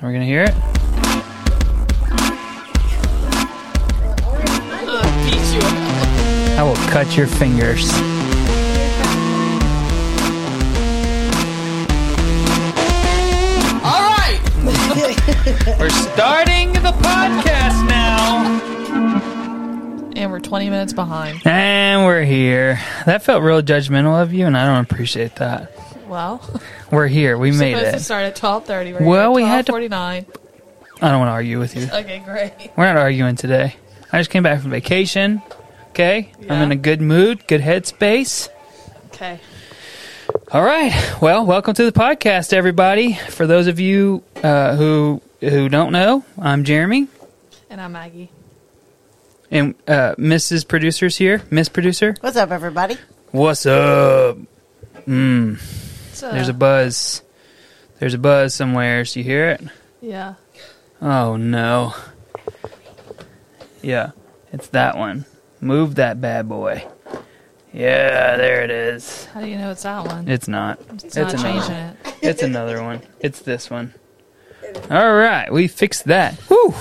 We're gonna hear it. I will cut your fingers. All right. We're starting the podcast now. And we're 20 minutes behind. And we're here. That felt real judgmental of you, and I don't appreciate that. Well, We're here. We made it. supposed to start at 12:30. We're Well, we had to- 12:49. I don't want to argue with you. Okay, great. We're not arguing today. I just came back from vacation. Okay? I'm Yeah. in a good mood, good headspace. Okay. All right. Well, welcome to the podcast, everybody. For those of you uh, who who don't know, I'm Jeremy, And I'm Maggie. and uh, Mrs. Producer's here. Miss Producer, What's up, everybody? what's up? Mm, So, there's a buzz. There's a buzz somewhere. So you hear it? yeah. Oh no. Yeah, it's that one. Move that bad boy. Yeah, there it is. How do you know it's that one? It's not. It's, not another changing one. it. It's another one. It's this one. All right, we fixed that. Whew.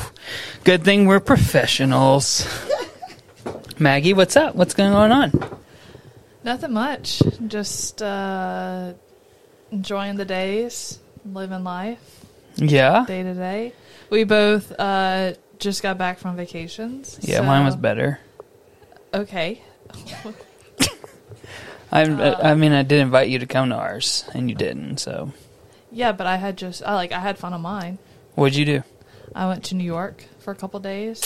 Good thing we're professionals. Maggie, what's up? What's going on? Nothing much. Just uh, enjoying the days, living life Yeah. day to day. We both uh, just got back from vacations. Yeah, so- mine was better. Okay. I, Uh, I mean, I did invite you to come to ours, and you didn't. So, Yeah, but I had just I like I had fun on mine. what'd you do? I went to New York for a couple days.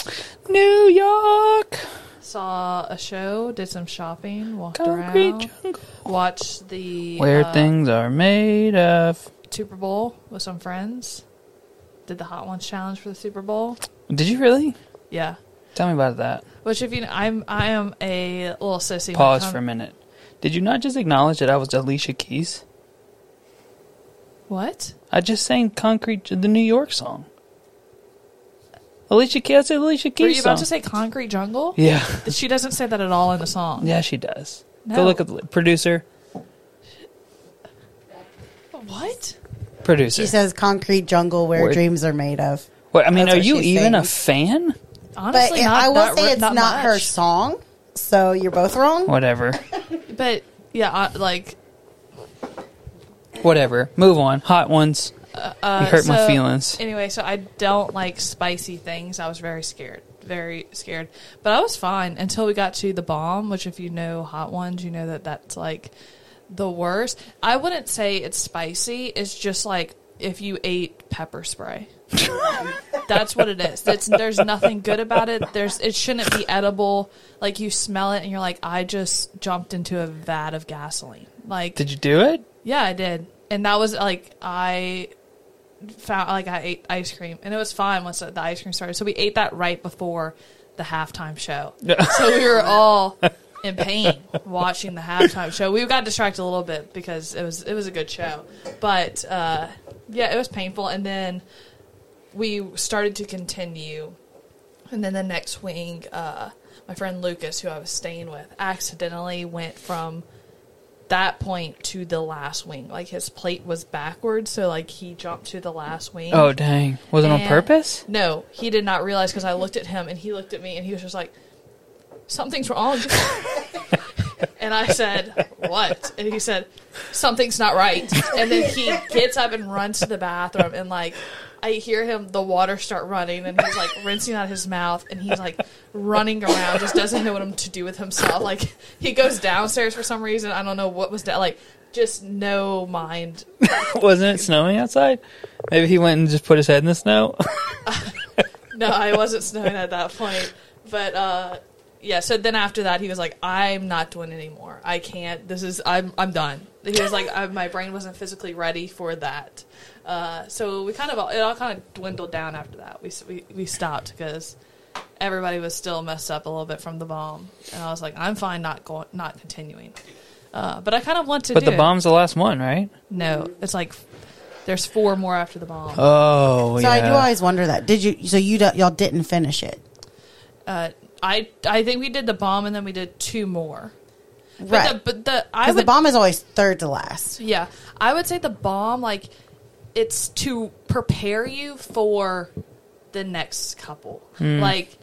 New York, Saw a show, did some shopping, walked concrete around, jungle, watched the where uh, things are made of. Super Bowl with some friends. Did the Hot Ones challenge for the Super Bowl. Did you really? Yeah. Tell me about that. Which if you know, I'm I am a little sissy. Pause for a minute. Did you not just acknowledge that I was Alicia Keys? What? I just sang "Concrete," to the New York song. Alicia Keys, that's Alicia Keys Were you about song. to say Concrete Jungle? yeah, She doesn't say that at all in the song. yeah, she does. Go look at the producer. What? Producer. She says, "Concrete jungle where Where- dreams are made of." what, I mean, That's are you she even a fan? Honestly, but not I will that say it's not, her song, so you're both wrong. Whatever, But yeah, I, like whatever. Move on. Hot ones. Uh, you hurt my feelings. Anyway, so I don't like spicy things. I was very scared, very scared. But I was fine until we got to the bomb, which if you know hot ones, you know that that's like the worst. I wouldn't say it's spicy. It's just like if you ate pepper spray. that's what it is. It's, there's nothing good about it. There's it shouldn't be edible. Like you smell it and you're like, I just jumped into a vat of gasoline. Like Did you do it? yeah, I did. And that was like I found like I ate ice cream and it was fine once the ice cream started. So we ate that right before the halftime show. so we were all in pain watching the halftime show. We got distracted a little bit because it was it was a good show. But uh yeah, it was painful and then we started to continue and then the next wing uh my friend Lucas who I was staying with accidentally went from that point to the last wing. Like his plate was backwards, so like he jumped to the last wing. Oh dang! Was it on And- purpose? No, he did not realize because I looked at him and he looked at me and he was just like, "Something's wrong." and I said, "What?" And he said, "Something's not right." And then he gets up and runs to the bathroom and like. I hear him, the water start running, and he's like rinsing out his mouth, and he's like running around, just doesn't know what to do with himself. Like he goes downstairs for some reason. I don't know what was that. Like just no mind. Wasn't it snowing outside? Maybe he went and just put his head in the snow. No, I wasn't snowing at that point. But uh yeah, so then after that he was like, I'm not doing it anymore. I can't this is I'm I'm done. He was like I, my brain wasn't physically ready for that. Uh so we kind of all, it all kind of dwindled down after that. We we we stopped because everybody was still messed up a little bit from the bomb. And I was like, I'm fine not going not continuing. Uh, but I kind of want to but do the it. bomb's the last one, right? No, it's like there's four more after the bomb. Oh, So yeah. I do always wonder that. Did you? So you don't- y'all didn't finish it, Uh, I I think we did the bomb and then we did two more. But right? The, but the I Because would the bomb is always third to last. yeah I would say the bomb like it's to prepare you for the next couple. Hmm. Like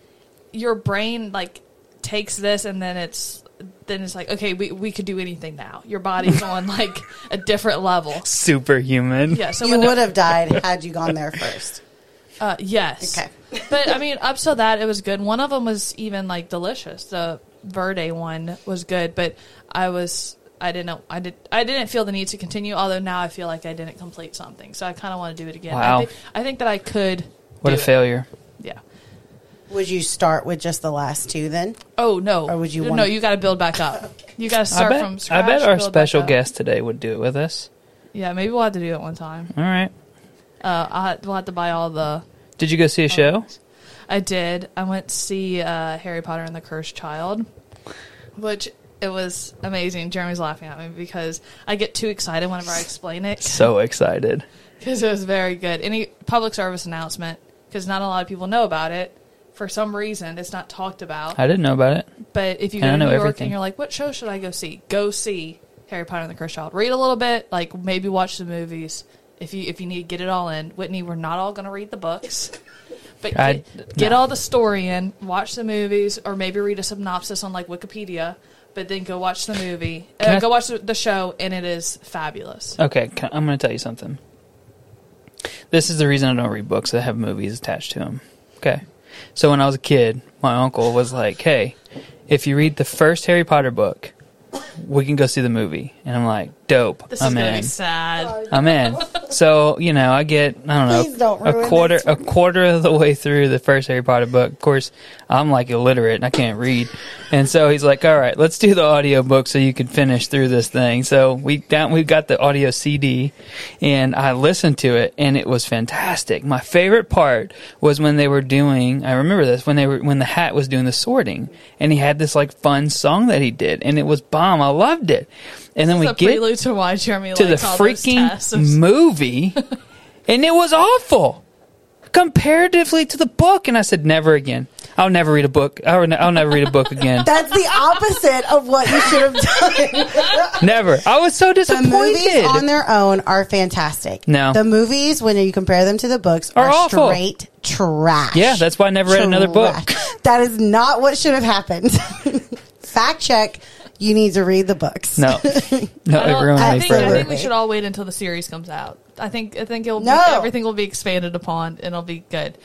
your brain like takes this and then it's then it's like okay we, we could do anything now your body's on like a different level Superhuman. yeah so you when would have died had you gone there first. Uh, yes Okay. but I mean, up to that, it was good. One of them was even like delicious. The Verde one was good, but I was I didn't I did I didn't feel the need to continue. Although now I feel like I didn't complete something, so I kind of want to do it again. Wow. I, thi- I think that I could. What do a it. failure. Yeah. Would you start with just the last two then? Oh no! Or would you No, wanna- you got to build back up. You got to I start bet, from scratch. I bet our special guest today would do it with us. Yeah, maybe we'll have to do it one time. All right. Uh, I'll have, we'll have to buy all the. Did you go see a show? I did. I went to see uh, Harry Potter and the Cursed Child, which it was amazing. Jeremy's laughing at me because I get too excited whenever I explain it So excited. because it was very good. Any public service announcement because not a lot of people know about it. For some reason, it's not talked about. I didn't know about it. But if you go to New York everything. and you're like, what show should I go see? Go see Harry Potter and the Cursed Child. Read a little bit, like maybe watch the movies. If you if you need to get it all in, Whitney, we're not all going to read the books, but I- get, get all the story in. Watch the movies, or maybe read a synopsis on like Wikipedia. But then go watch the movie. Uh, I- go watch the, the show, and it is fabulous. Okay, ca- I'm going to tell you something. This is the reason I don't read books that have movies attached to them. Okay. So when I was a kid, my uncle was like, "Hey, if you read the first Harry Potter book, we can go see the movie." And I'm like, "Dope. This I'm going to in." be sad. I'm in. So you know, I get I don't know don't a quarter this a quarter of the way through the first Harry Potter book. Of course, I'm like illiterate and I can't read, and so he's like, "All right, let's do the audio book so you can finish through this thing." So we got we got the audio CD, and I listened to it, and it was fantastic. My favorite part was when they were doing. I remember this when they were when the hat was doing the sorting, and he had this like fun song that he did, and it was bomb. I loved it. And then It's we a get prelude to why Jeremy to the likes all those freaking movie, and it was awful comparatively to the book. And I said, never again. I'll never read a book. I'll, ne- I'll never read a book again. That's the opposite of what you should have done. never. I was so disappointed. the movies on their own are fantastic. No. The movies, when you compare them to the books, Are are, awful. straight trash. Yeah, that's why I never read another book. That is not what should have happened. Fact check. You need to read the books. no, no, I, it I think, I think we should all wait until the series comes out. I think I think it'll No. be, everything will be expanded upon and it'll be good.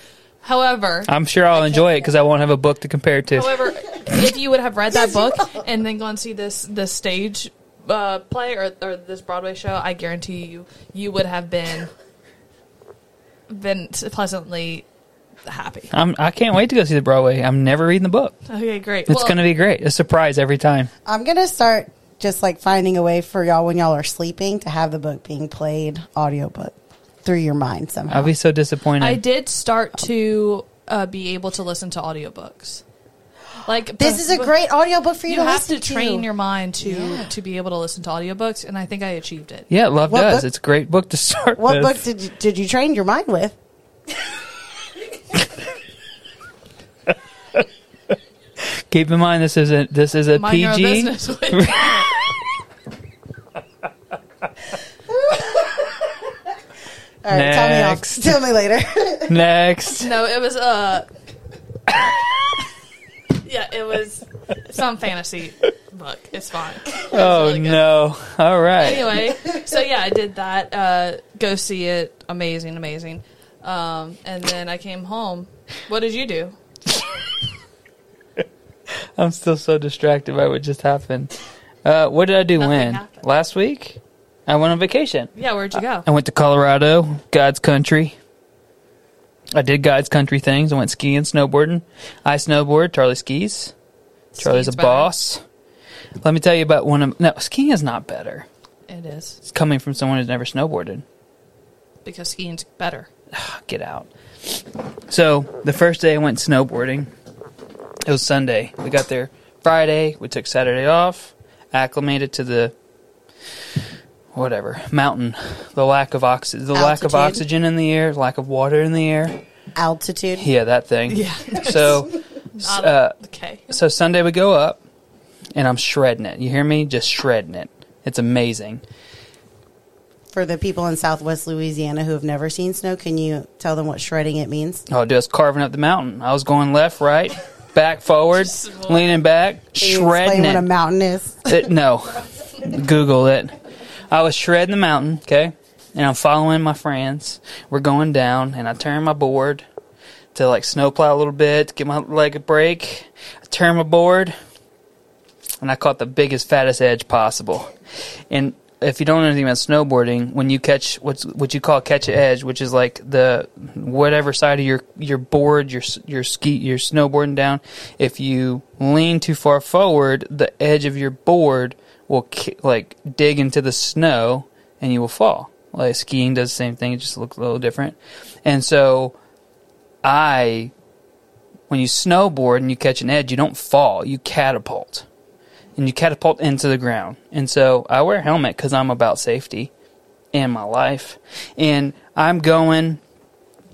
However, I'm sure I'll enjoy it because I won't have a book to compare it to. however, if you would have read that book and then gone see this this stage uh, play or, or this Broadway show, I guarantee you you would have been been pleasantly happy. I'm, I can't wait to go see the Broadway. I'm never reading the book. Okay, great. It's Well, going to be great. A surprise every time. I'm gonna start just like finding a way for y'all when y'all are sleeping to have the book being played audiobook through your mind somehow. I'll be so disappointed. I did start to uh, be able to listen to audiobooks. Like this is a but- great audiobook for you, you to have listen to train your mind to to be able to listen to audiobooks and i think i achieved it yeah, Love What does. book- It's a great book to start with. What with. book did you, did you train your mind with? Keep in mind this is a this is a mind your own PG. business All right, tell me off. Tell me later. Next. no it was uh yeah it was some fantasy book it's fine Oh really good. no! All right. anyway so yeah i did that uh go see it amazing amazing um and then i came home what did you do I'm still so distracted by what just happened. Uh, what did I do Nothing when? happened. Last week? I went on vacation. yeah where'd you go I went to Colorado, God's country. I did God's country things. I went skiing, snowboarding. I snowboard. Charlie skis. Charlie's a Skiing's better. boss. Let me tell you about one of no skiing is not better. it is It's coming from someone who's never snowboarded. because skiing's better Get out. So the first day I went snowboarding, it was Sunday. We got there Friday. We took Saturday off, acclimated to the whatever mountain, the lack of oxygen, the lack of oxygen in the air, lack of water in the air. Altitude. Yeah, that thing. yeah So, uh, okay so Sunday we go up, and I'm shredding it. You hear me? Just shredding it. It's amazing. For the people in Southwest Louisiana who have never seen snow, can you tell them what shredding it means? Oh, just carving up the mountain. I was going left, right, back, forward, leaning back, Can you shredding explain what a it. mountain is? It- No, Google it. I was shredding the mountain, okay, and I'm following my friends. We're going down, and I turn my board to like snowplow a little bit, to give my leg a break. I turn my board, and I caught the biggest, fattest edge possible. And if you don't know anything about snowboarding, when you catch what's what you call catch an edge, which is like the whatever side of your your board, your your ski, your snowboarding down, if you lean too far forward, the edge of your board will like dig into the snow, and you will fall. Like skiing does the same thing, it just looks a little different. And so, I, when you snowboard and you catch an edge, you don't fall, you catapult and you catapult into the ground. And so I wear a helmet because I'm about safety and my life. And I'm going,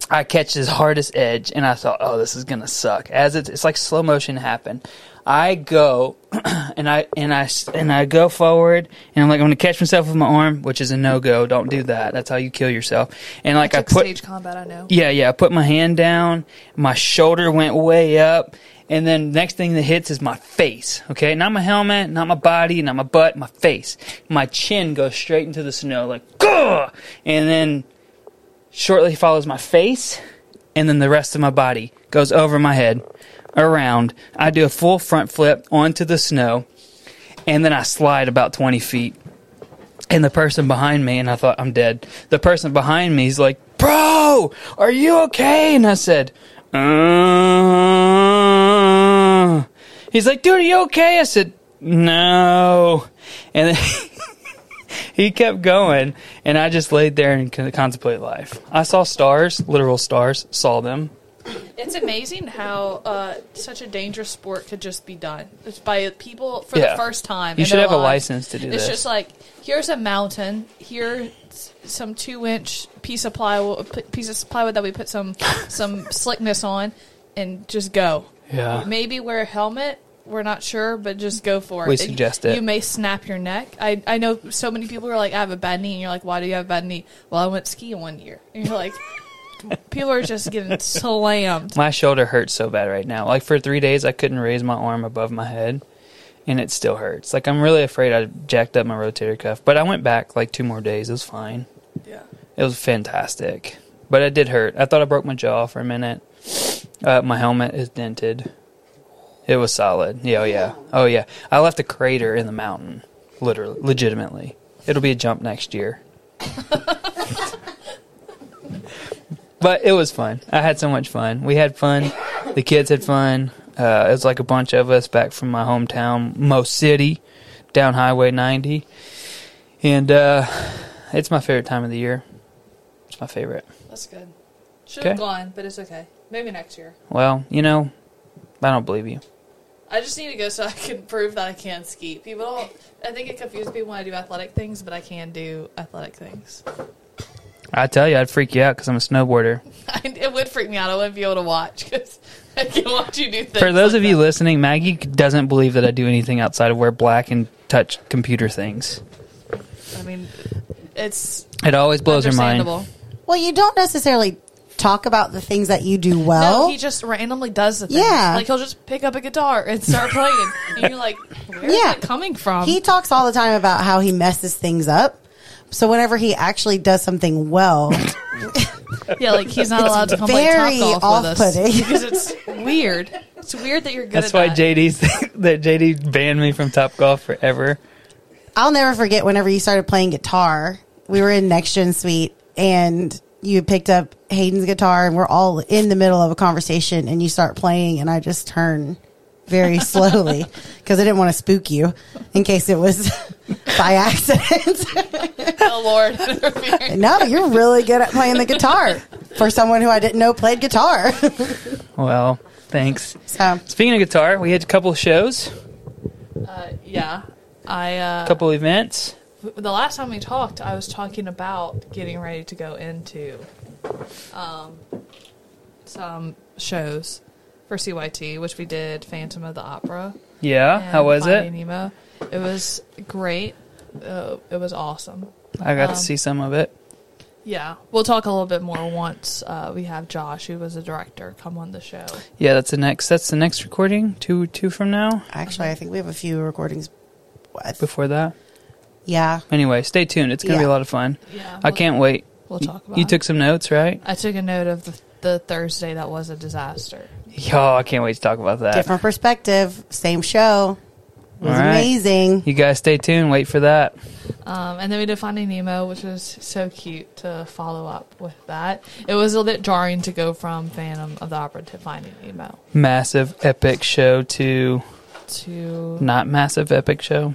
I catch this hardest edge, and I thought, oh, this is gonna suck. As it's, it's like slow motion happen. I go, and I and I and I go forward, and I'm like, I'm gonna catch myself with my arm, which is a no go. Don't do that. That's how you kill yourself. And like I, Took put stage combat, I know. yeah, yeah. I put my hand down, my shoulder went way up, and then next thing that hits is my face. Okay, not my helmet, not my body, not my butt, my face. My chin goes straight into the snow, like Gah! and then shortly follows my face, and then the rest of my body goes over my head, around. I do a full front flip onto the snow, and then I slide about twenty feet and the person behind me, and I thought I'm dead. The person behind me is like, "Bro, are you okay?" And I said, uh. "He's like, dude, are you okay?" I said, "No," and then he kept going, and I just laid there and con- contemplated life. I saw stars, literal stars, saw them. It's amazing how uh, such a dangerous sport could just be done. It's by people for Yeah. the first time. You should have a license to do It's this. It's just like here's a mountain. Here's some two inch piece of plywood, piece of plywood that we put some some slickness on, and just go. Yeah. Maybe wear a helmet. We're not sure, but just go for it. We suggest it. You may snap your neck. I, I know so many people are like, I have a bad knee, and you're like, why do you have a bad knee? Well, I went skiing one year, and you're like, people are just getting slammed. My shoulder hurts so bad right now. Like for three days, I couldn't raise my arm above my head, and it still hurts. Like I'm really afraid I jacked up my rotator cuff. But I went back like two more days. It was fine. Yeah. It was fantastic. But it did hurt. I thought I broke my jaw for a minute. Uh, my helmet is dented. It was solid. Yeah, oh yeah. Oh yeah. I left a crater in the mountain. Literally, legitimately. It'll be a jump next year. but it was fun. I had so much fun. We had fun. The kids had fun. Uh, it was like a bunch of us back from my hometown, Mo City, down Highway 90. And uh, it's my favorite time of the year. It's my favorite. That's good. Should have Okay. gone, but it's okay. Maybe next year. Well, you know, I don't believe you. I just need to go so I can prove that I can ski. People don't. I think it confuses people when I do athletic things, but I can do athletic things. I tell you, I'd freak you out because I'm a snowboarder. it would freak me out. I wouldn't be able to watch because I can watch you do things. For those like of you listening, Maggie doesn't believe that I do anything outside of wear black and touch computer things. I mean, it's It always blows her mind. Well, you don't necessarily talk about the things that you do well. no, he just randomly does the thing. Yeah. like he'll just pick up a guitar and start playing, and you're like, "Where's Yeah. that coming from?" he talks all the time about how he messes things up. So whenever he actually does something well, yeah, like he's not allowed to come very play top golf with us because it's weird. It's weird that you're good. That's at why that. JD's that JD banned me from Top Golf forever. I'll never forget whenever you started playing guitar. We were in Next Gen Suite and you picked up Hayden's guitar and we're all in the middle of a conversation and you start playing and I just turn very slowly because I didn't want to spook you in case it was by accident. Oh Lord, no, you're really good at playing the guitar for someone who I didn't know played guitar. Well, thanks. so Speaking of guitar, we had a couple of shows, uh, yeah. I uh, couple events. The last time we talked, I was talking about getting ready to go into um, some shows for CYT, which we did Phantom of the Opera. Yeah, how was Finding it? Nemo. It was great. Uh, it was awesome. I got Um, to see some of it. Yeah, we'll talk a little bit more once uh, we have Josh, who was a director, come on the show. Yeah, that's the next. That's the next recording. Two two from now. Actually, I think we have a few recordings. What? Before that. Yeah. Anyway, stay tuned. It's gonna be a lot of fun. Yeah, I can't wait. We'll talk about. You it. took some notes, right? I took a note of the, the Thursday that was a disaster. Yo, I can't wait to talk about that. Different perspective. Same show. It was All right. amazing. You guys stay tuned. Wait for that. Um, and then we did Finding Nemo, which was so cute to follow up with that. It was a little bit jarring to go from Phantom of the Opera to Finding Nemo Massive epic show to to not massive epic show.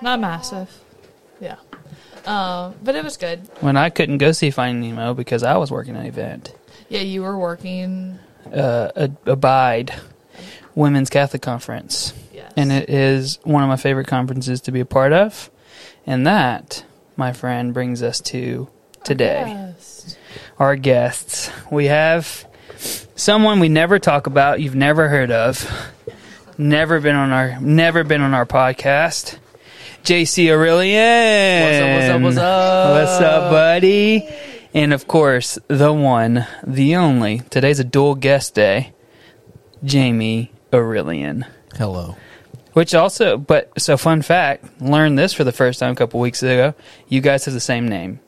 not massive. Um, but it was good. When I couldn't go see Finding Nemo because I was working an event. Yeah, you were working. Uh, a, Abide Women's Catholic Conference. Yes. and it is one of my favorite conferences to be a part of. And that, my friend, brings us to today. Yes. Our guests. We have someone we never talk about, you've never heard of, never been on our never been on our podcast. JC Orillion. What's up, what's up, what's up? What's up, buddy? And of course, the one, the only. Today's a dual guest day. Jamie Orillion. Hello. Which also, but so fun fact, learned this for the first time a couple weeks ago. You guys have the same name,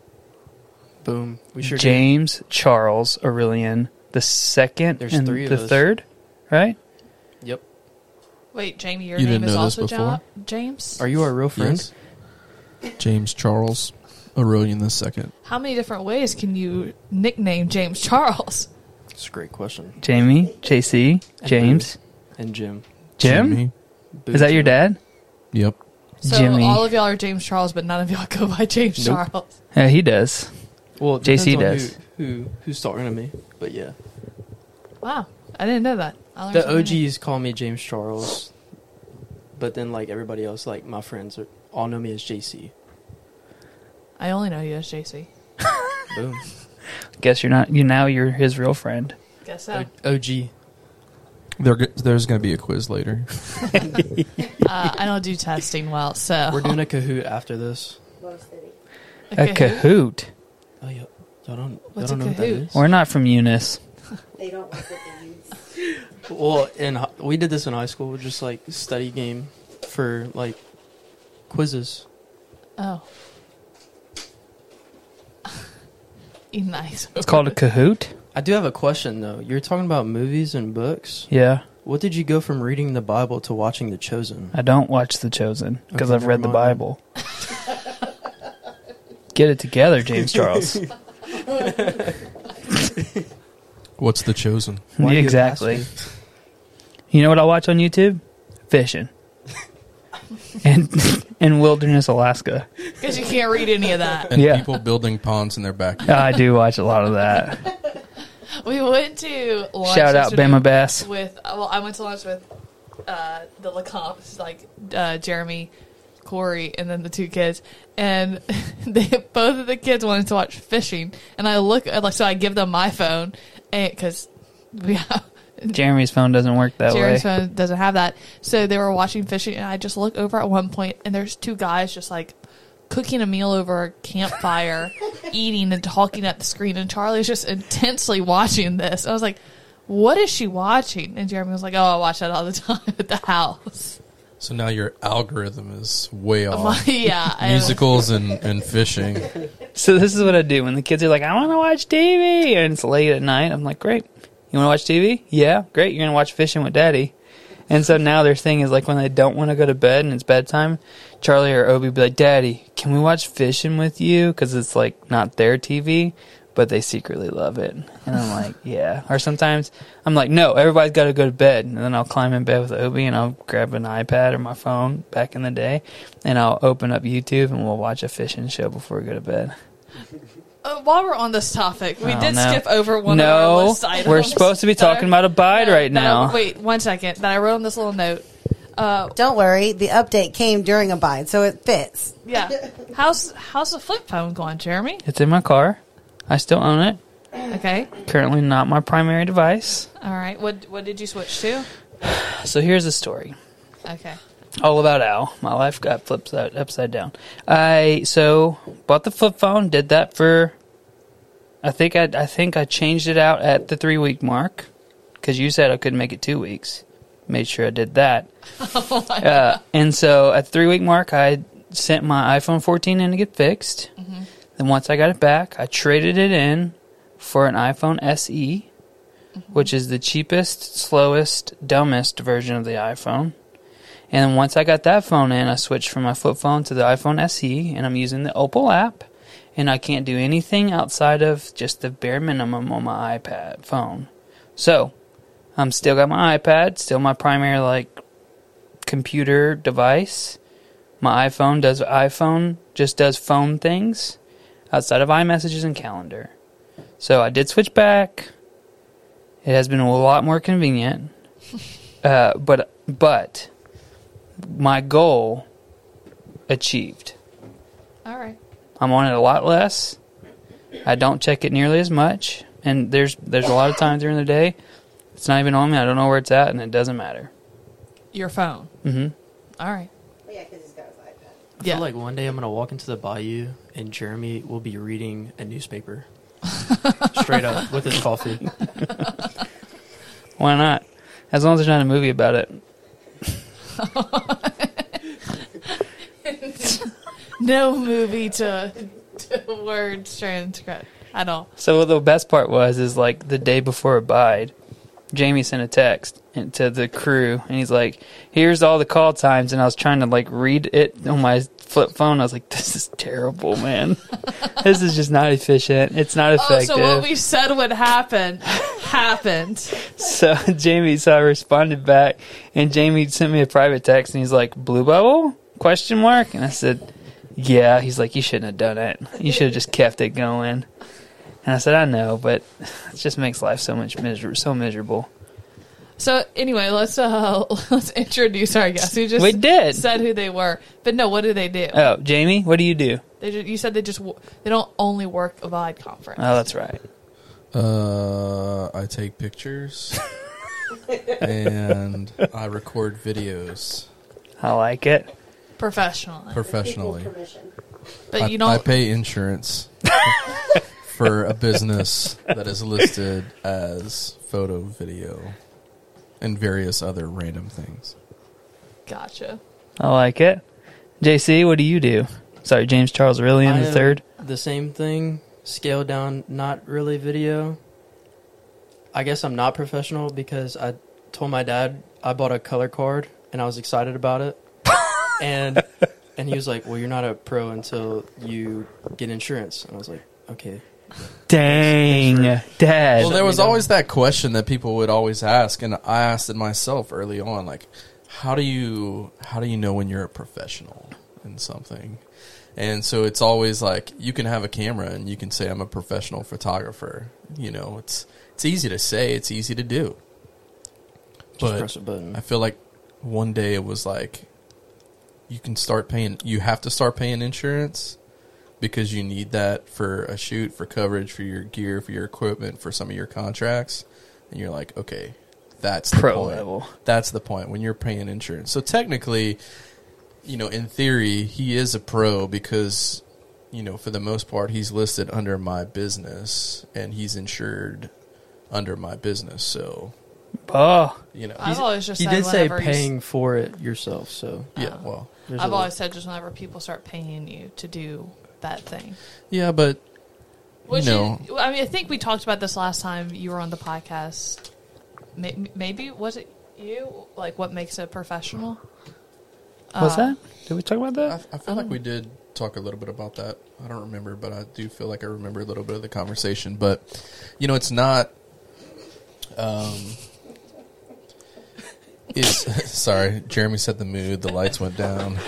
Boom. We sure do. James Charles Orillion the second There's and three of the us. third, right? Yep. Wait, Jamie, your You name didn't is know this also before? Ja- James. Are you our real friend? Yes. James Charles Orillion the second. How many different ways can you nickname James Charles? It's a great question. Jamie, JC, James, And Jim. Jim. Jimmy. Is that your dad? Yep. So Jimmy. all of y'all are James Charles, but none of y'all go by James Nope. Charles. Yeah, he does. Well, it JC depends on does. Who, who who's talking to me? But yeah, Wow, I didn't know that. The. OGs call me James Charles, but then like everybody else, like my friends, are, all know me as JC. I only know you as JC. Boom. Guess you're not. You now you're his real friend. Guess so. O- OG. There, there's going to be a quiz later. Uh, I don't do testing well, so We're doing a Kahoot after this. A Kahoot. Oh, yeah. Y'all don't, y'all What's don't a know what that Kahoot? We're not from Eunice. They don't work with the youths. Well, in we did this in high school, just like study game for like quizzes. Oh. nice. It's called a Kahoot. I do have a question though. You're talking about movies and books. Yeah, What did you go from reading the Bible to watching The Chosen? I don't watch The Chosen because Okay, I've read the. Bible. Get it together, James Charles. What's the chosen? Why do you exactly. You know what I watch on YouTube? Fishing. and in Wilderness, Alaska. Because you can't read any of that. And Yeah. people building ponds in their backyard. I do watch a lot of that. We went to lunch Shout out Bama Bass. with. uh, Well, I went to lunch with uh, the Lecomtes, like uh, Jeremy, Corey, and then the two kids, and they both of the kids wanted to watch fishing, and I look like so I give them my phone, Eh, because we have. Jeremy's phone doesn't work that Jerry's way. Jeremy's phone doesn't have that. So they were watching fishing, and I just look over at one point, and there's two guys just like cooking a meal over a campfire, eating and talking at the screen. And Charlie's just intensely watching this. I was like, "What is she watching?" And Jeremy was like, "Oh, I watch that all the time at the house." So now your algorithm is way off. yeah, I- Musicals and, and fishing. So this is what I do when the kids are like, "I want to watch TV," and it's late at night. I'm like, "Great, you want to watch TV? Yeah, great. You're gonna watch Fishing with Daddy." And so now their thing is like when they don't want to go to bed and it's bedtime, Charlie or Obi be like, "Daddy, can we watch Fishing with you?" Because it's like not their TV, but they secretly love it. And I'm like, "Yeah." Or sometimes I'm like, "No, everybody's got to go to bed," and then I'll climb in bed with Obi and I'll grab an iPad or my phone back in the day, and I'll open up YouTube and we'll watch a fishing show before we go to bed. Uh, while we're on this topic, we Oh, did no. skip over one of our no, list items. we're supposed to be talking about Abide that I- right that I- now. wait, one second. Then I wrote on this little note. Uh, Don't worry, the update came during Abide, so it fits. yeah, how's how's the flip phone going, Jeremy? It's in my car. I still own it. Okay, Currently not my primary device. all right. What what did you switch to? So here's the story. Okay. All about Al. My life got flipped side, upside down. I so bought the flip phone. Did that for. I think I I think I changed it out at the three week mark because you said I couldn't make it two weeks. Made sure I did that. uh, and so at the three week mark, I sent my iPhone 14 in to get fixed. Then once I got it back, I traded it in for an iPhone SE, mm-hmm. which is the cheapest, slowest, dumbest version of the iPhone. And then once I got that phone in, I switched from my flip phone to the iPhone SE, and I'm using the Opal app. And I can't do anything outside of just the bare minimum on my iPad phone. So, I'm still got my iPad, still my primary like computer device. My iPhone does iPhone just does phone things outside of iMessages and calendar. So I did switch back. It has been a lot more convenient. Uh, but but my goal achieved. All right. I'm on it a lot less. I don't check it nearly as much, and there's there's a lot of times during the day it's not even on me. I don't know where it's at, and it doesn't matter. Your phone. hmm All right. Yeah, because he's got his iPad. I Yeah. feel like one day I'm gonna walk into the bayou and Jeremy will be reading a newspaper, straight up with his coffee. Why not? As long as there's not a movie about it. No movie to, to word transcript at all. So the best part was is like the day before Abide, Jamie sent a text to the crew, and he's like, "Here's all the call times," and I was trying to like read it on my flip phone. I was like, "This is terrible, man. this is just not efficient. It's not Oh, effective." so what we said would happen happened. So Jamie, so I responded back, and Jamie sent me a private text, and he's like, "Blue Bubble?" Question mark, and I said, "Yeah." He's like, "You shouldn't have done it. You should have just kept it going." And I said, "I know, but it just makes life so much miser- so miserable." So anyway, let's uh let's introduce our guests. We just We did. said who they were, but no, what do they do? Oh, Jamie, what do you do? They just, you said they just they don't only work Abide conference. Oh, that's right. Uh, I take pictures and I record videos I like it. professionally, professionally. but I, you don't. I pay insurance for a business that is listed as photo, video, and various other random things. gotcha. I like it. JC, what do you do? Sorry, James Charles Rillian the third. The same thing, scaled down, not really video. I guess I'm not professional because I told my dad I bought a color card and I was excited about it. and and he was like, "Well, you're not a pro until you get insurance." And I was like, "Okay." Dang, Dad. Well, there was always that question that people would always ask, and I asked it myself early on. Like, how do you how do you know when you're a professional in something? And so it's always like you can have a camera and you can say I'm a professional photographer. You know, it's it's easy to say, it's easy to do. Just But press a button. I feel like one day it was like you can start paying you have to start paying insurance because you need that for a shoot, for coverage, for your gear, for your equipment, for some of your contracts. And you're like, okay, that's the Pro point. level. That's the point when you're paying insurance. So technically, you know, in theory, he is a pro because you know, for the most part, he's listed under my business and he's insured under my business. So, Oh, you know, I've always just he said did say whenever s- paying for it yourself, so yeah, Oh. well, I've a- always said just whenever people start paying you to do that thing. yeah, but Which you know, is, I mean, I think we talked about this last time you were on the podcast. May- Maybe was it you? Like, what makes a professional? was Uh, that? Did we talk about that? I feel like we did talk a little bit about that. I don't remember, but I do feel like I remember a little bit of the conversation. But you know, it's not. Um, it's sorry. Jeremy set the mood. The lights went down.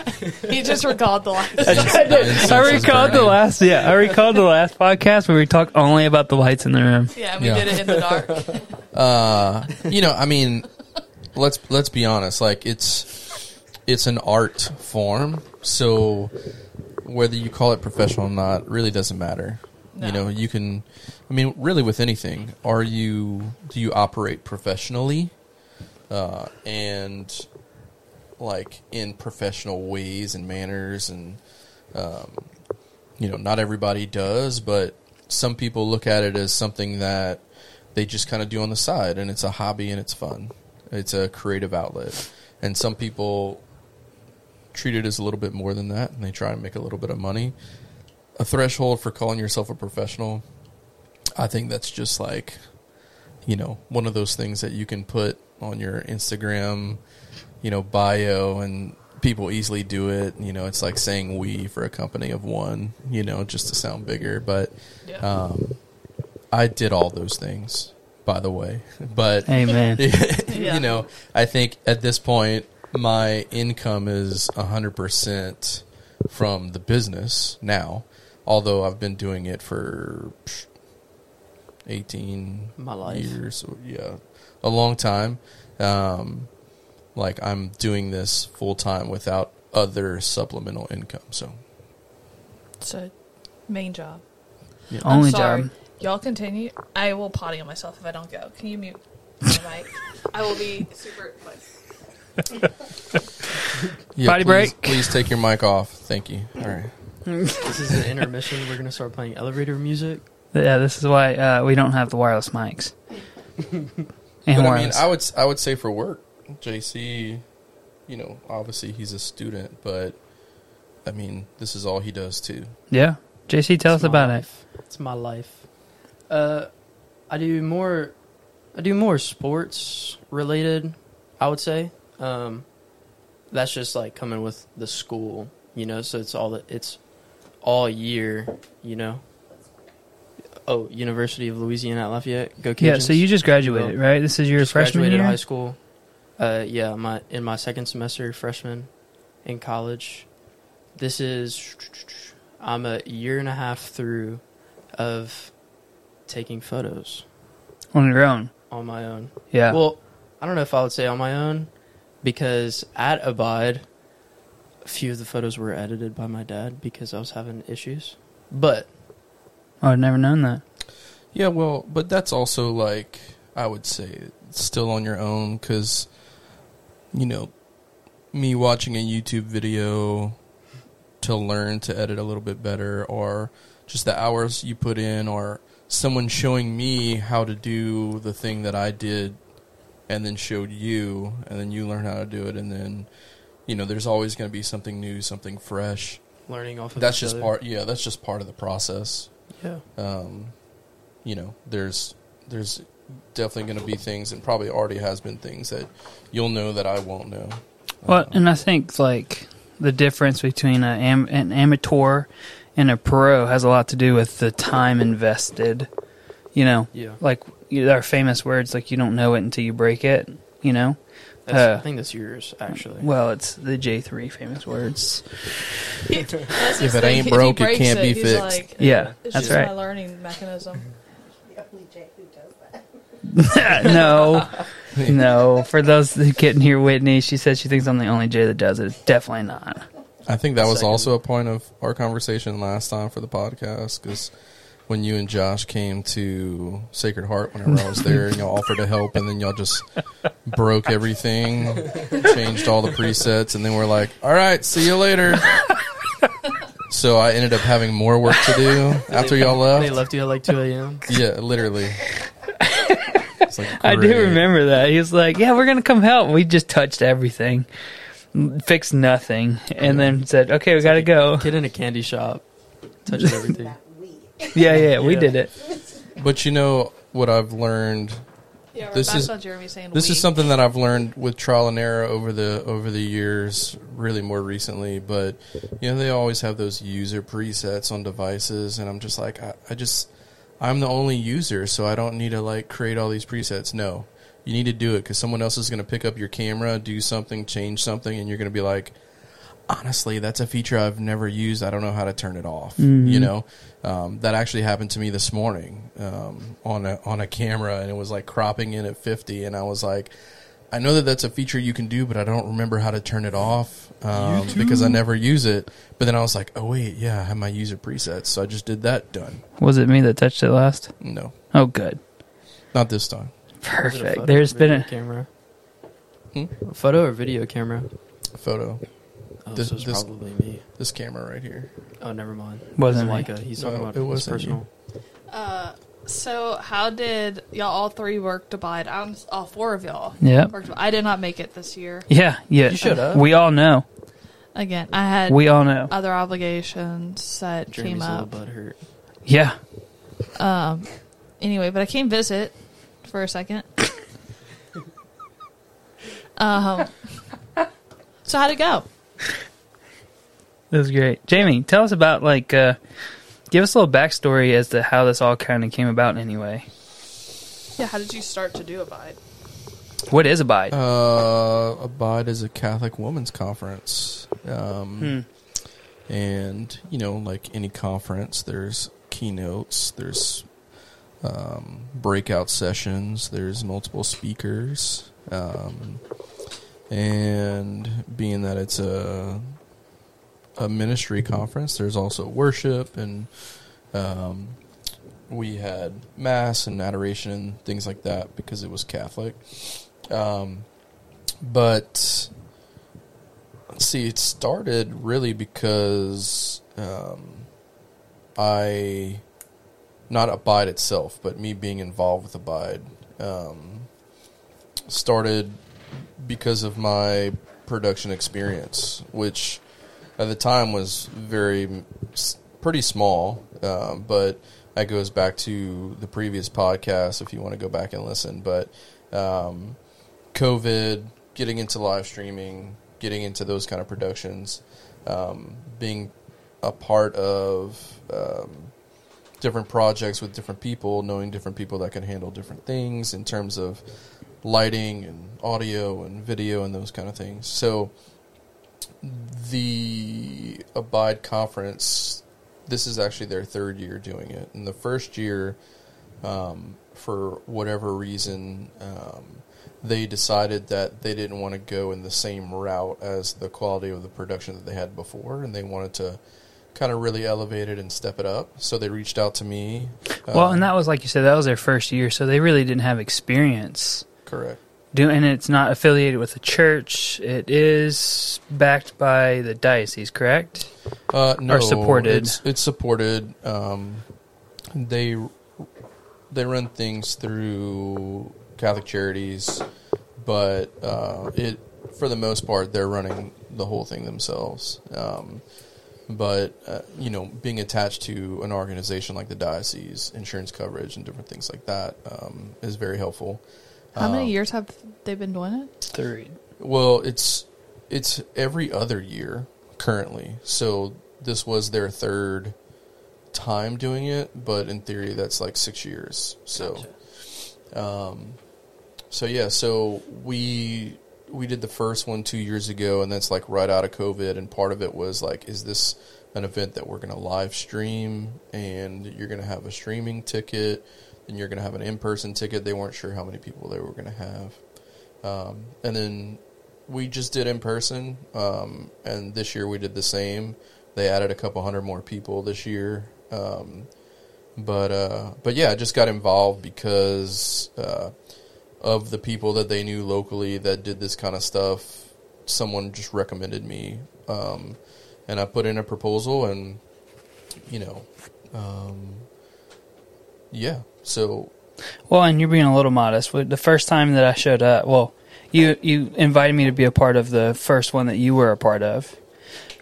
He just recalled the last. The I recalled the last. Yeah, I recalled the last podcast where we talked only about the lights in the room. Yeah, we Yeah. did it in the dark. Uh, you know, I mean, let's let's be honest. Like it's it's an art form, so whether you call it professional or not really doesn't matter. No. You know, you can. I mean, really, with anything, are you do you operate professionally? Uh, and like in professional ways and manners and um, you know not everybody does but some people look at it as something that they just kind of do on the side and it's a hobby and it's fun. It's a creative outlet. And some people treat it as a little bit more than that and they try and make a little bit of money. A threshold for calling yourself a professional i think that's just like you know one of those things that you can put on your instagram you know bio and people easily do it you know it's like saying we for a company of one you know just to sound bigger but Yeah. um, i did all those things by the way but Amen. You know i think at this point my income is 100% from the business now although i've been doing it for 18 My life. years or- yeah a long time um, like i'm doing this full time without other supplemental income so It's a main job. yeah. I'm Only sorry. job. Y'all continue. I will potty on myself if I don't go. Can you mute my mic? I will be super. Yeah, Potty please, break. please take your mic off thank you all right This is an intermission. We're gonna start playing elevator music. Yeah, this is why uh, we don't have the wireless mics. And but I mean. I would I would say for work, JC, you know, obviously he's a student, but I mean, this is all he does too. yeah. JC, tell It's us my about it. life. It's my life. Uh, I do more. I do more sports related. I would say. Um, that's just like coming with the school, you know. So it's all that it's all year, you know. Oh, University of Louisiana at Lafayette. Go Cajuns. Yeah, so you just graduated, right? This is your Just freshman graduated year. high school. Uh, yeah, my in my second semester freshman in college. This is I'm a year and a half through of taking photos on your own. on my own. Yeah. Well, I don't know if I would say on my own because at Abide, a few of the photos were edited by my dad because I was having issues. But oh, I've never known that. Yeah, well, but that's also like I would say still on your own because you know me watching a YouTube video to learn to edit a little bit better, or just the hours you put in, or someone showing me how to do the thing that I did and then showed you, and then you learn how to do it, and then you know there's always going to be something new, something fresh. learning off of That's each just other. part. Yeah, that's just part of the process Yeah. um, you know, there's there's definitely going to be things, and probably already has been things that you'll know that I won't know. Well, Um, and I think like the difference between a an amateur and a pro has a lot to do with the time invested. You know, Yeah. like you- our famous words, like you don't know it until you break it. You know. That's, Uh, I think that's yours actually. Well, it's the J three famous words. If it ain't broke, it can't be fixed. Like, Yeah, it's that's just right. my learning mechanism. no, no. For those who couldn't hear Whitney, she said she thinks I'm the only J that does it. Definitely not. I think that was Second. also a point of our conversation last time for the podcast because when you and Josh came to Sacred Heart whenever I was there, and y'all offered to help, and then y'all just broke everything, changed all the presets, and then we're like, "All right, see you later." So I ended up having more work to do after y'all left. They left you at like 2 a.m. Yeah, literally. Like, I do remember that. He was like, "Yeah, we're gonna come help." We just touched everything, fixed nothing, and then said, "Okay, we gotta go." Kid in a candy shop, touching everything. Yeah, yeah, we Yeah. did it. But you know what I've learned. Yeah, This this is- Jeremy saying This we. is something that I've learned with trial and error over the over the years, really more recently. But you know, they always have those user presets on devices, and I'm just like, I, I just, I'm the only user, so I don't need to like create all these presets. No, you need to do it because someone else is going to pick up your camera, do something, change something, and you're going to be like, honestly, that's a feature I've never used. I don't know how to turn it off. You know, um, that actually happened to me this morning um, on a on a camera, and it was like cropping in at 50, and I was like. I know that that's a feature you can do, but I don't remember how to turn it off um, because I never use it. But then I was like, "Oh wait, yeah, I have my user presets, so I just did that. Done. Was it me that touched it last? No, Oh, good, not this time. Was a perfect. photo There's or been a camera. Hmm? A photo or video camera. photo. Oh, This- so it's this- probably me. This camera right here. Oh, never mind. Wasn't like a, he's No, talking about it wasn't personal. Uh, so how did y'all all three work to buy it? I'm all four of y'all. Yeah. I did not make it this year. Yeah, yeah. You should have. We all know. Again, I had We all know. other obligations that Jeremy's came a little up. butt hurt. Yeah. Um, anyway, but I came visit for a second. um, so how'd it go? That was great. Jamie, tell us about like uh give us a little backstory as to how this all kind of came about anyway. Yeah, how did you start to do Abide? What is Abide? Uh, Abide is a Catholic women's conference. Um, Hmm. And, you know, like any conference, there's keynotes, there's um, breakout sessions, there's multiple speakers. Um, and being that it's a a ministry conference, there's also worship and um, we had mass and adoration and things like that because it was Catholic. Um, but let's see, it started really because um, I, not Abide itself, but me being involved with Abide, um, started because of my production experience, which at the time was very pretty small, um, but that goes back to the previous podcast if you want to go back and listen. But um, COVID, getting into live streaming, getting into those kind of productions, um, being a part of um, different projects with different people, knowing different people that can handle different things in terms of lighting and audio and video and those kind of things. So the Abide conference, this is actually their third year doing it. In the first year, um, for whatever reason, um, they decided that they didn't want to go in the same route as the quality of the production that they had before, and they wanted to kind of really elevate it and step it up. So they reached out to me. well, um, and that was like you said, that was their first year, so they really didn't have experience. Correct. Do and it's not affiliated with the church. It is backed by the diocese, correct? Uh, no, supported. It's, it's supported. Um, they they run things through Catholic Charities, but uh, it for the most part they're running the whole thing themselves. Um, but uh, you know, being attached to an organization like the diocese, insurance coverage and different things like that um, is very helpful. How many Um, years have they been doing it? Three. well, it's it's every other year currently. So this was their third time doing it, but in theory that's like 6 years. So um so yeah, so we we did the first one 2 years ago and that's like right out of COVID and part of it was like is this an event that we're going to live stream and you're going to have a streaming ticket and you're going to have an in-person ticket. They weren't sure how many people they were going to have. Um, and then we just did in person, um, and this year we did the same. They added a couple hundred more people this year, um, but uh, but yeah, I just got involved because uh, of the people that they knew locally that did this kind of stuff. Someone just recommended me, um, and I put in a proposal, and you know, um, yeah. So Well, and you're being a little modest. The first time that I showed up, well, you you invited me to be a part of the first one that you were a part of,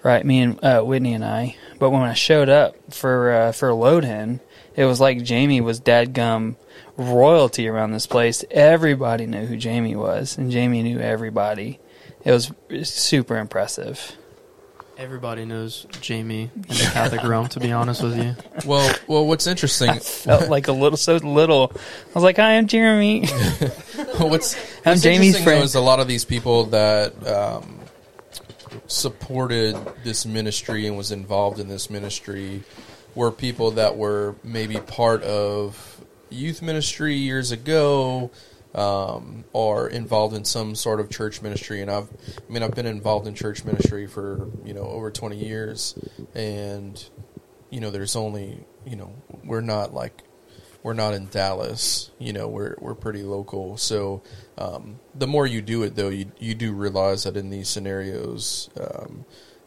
right? Me and uh, Whitney and I. But when I showed up for uh, for load-in, it was like Jamie was dadgum royalty around this place. Everybody knew who Jamie was, and Jamie knew everybody. It was super impressive. Everybody knows Jamie in the Catholic realm. To be honest with you, well, well, what's interesting? Felt like a little so little. I was like, "Hi, I'm Jeremy." what's I'm what's Jamie's interesting, though, is a lot of these people that um, supported this ministry and was involved in this ministry were people that were maybe part of youth ministry years ago um, or involved in some sort of church ministry and I've I mean I've been involved in church ministry for you know over 20 years and you know there's only you know we're not like we're not in Dallas. You know, we're we're pretty local. So um, the more you do it, though, you you do realize that in these scenarios. Um,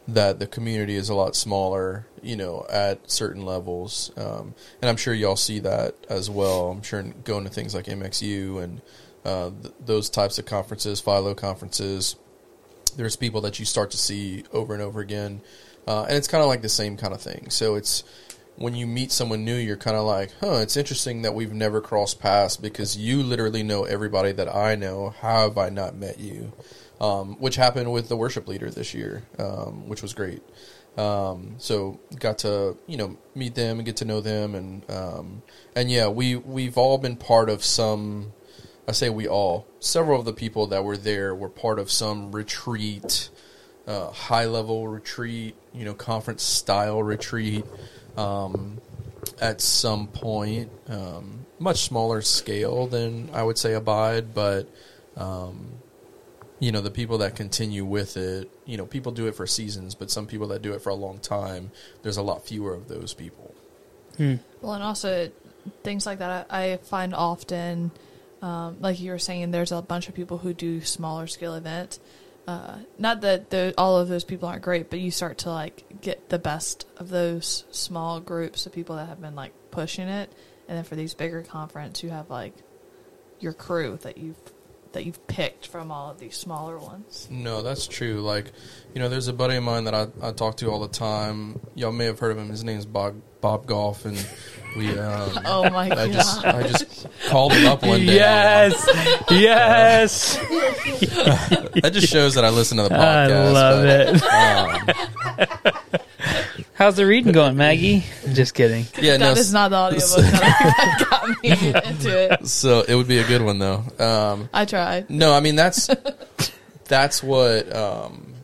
that the community is a lot smaller, you know, at certain levels, um, and I'm sure y'all see that as well. I'm sure going to things like MXU and uh, th- those types of conferences, Philo conferences, there's people that you start to see over and over again, uh, and it's kind of like the same kind of thing. So it's when you meet someone new, you're kind of like, huh, it's interesting that we've never crossed paths because you literally know everybody that I know. How have I not met you? Um, which happened with the worship leader this year, um, which was great. Um, so got to you know meet them and get to know them, and um, and yeah, we we've all been part of some. I say we all. Several of the people that were there were part of some retreat, uh, high level retreat, you know, conference style retreat. Um, at some point, um, much smaller scale than I would say Abide, but um, you know the people that continue with it you know people do it for seasons but some people that do it for a long time there's a lot fewer of those people Well, and also things like that I find often, um, like you were saying, there's a bunch of people who do smaller scale events. Uh, not that the, all of those people aren't great, but you start to like get the best of those small groups of people that have been like pushing it, and then for these bigger conference, you have like your crew that you've that you've picked from all of these smaller ones. no that's true. Like you know there's a buddy of mine that I, I talk to all the time. Y'all may have heard of him. His name's bob bob Goff and we um, Oh my I god! just I just called him up one day. Yes, yes, That just shows that I listen to the podcast. I love but, it. Um, How's the reading going, Maggie? Just kidding. yeah, no. that is not the audiobook that got me into it. So it would be a good one though. Um, I tried. No, I mean that's that's what um,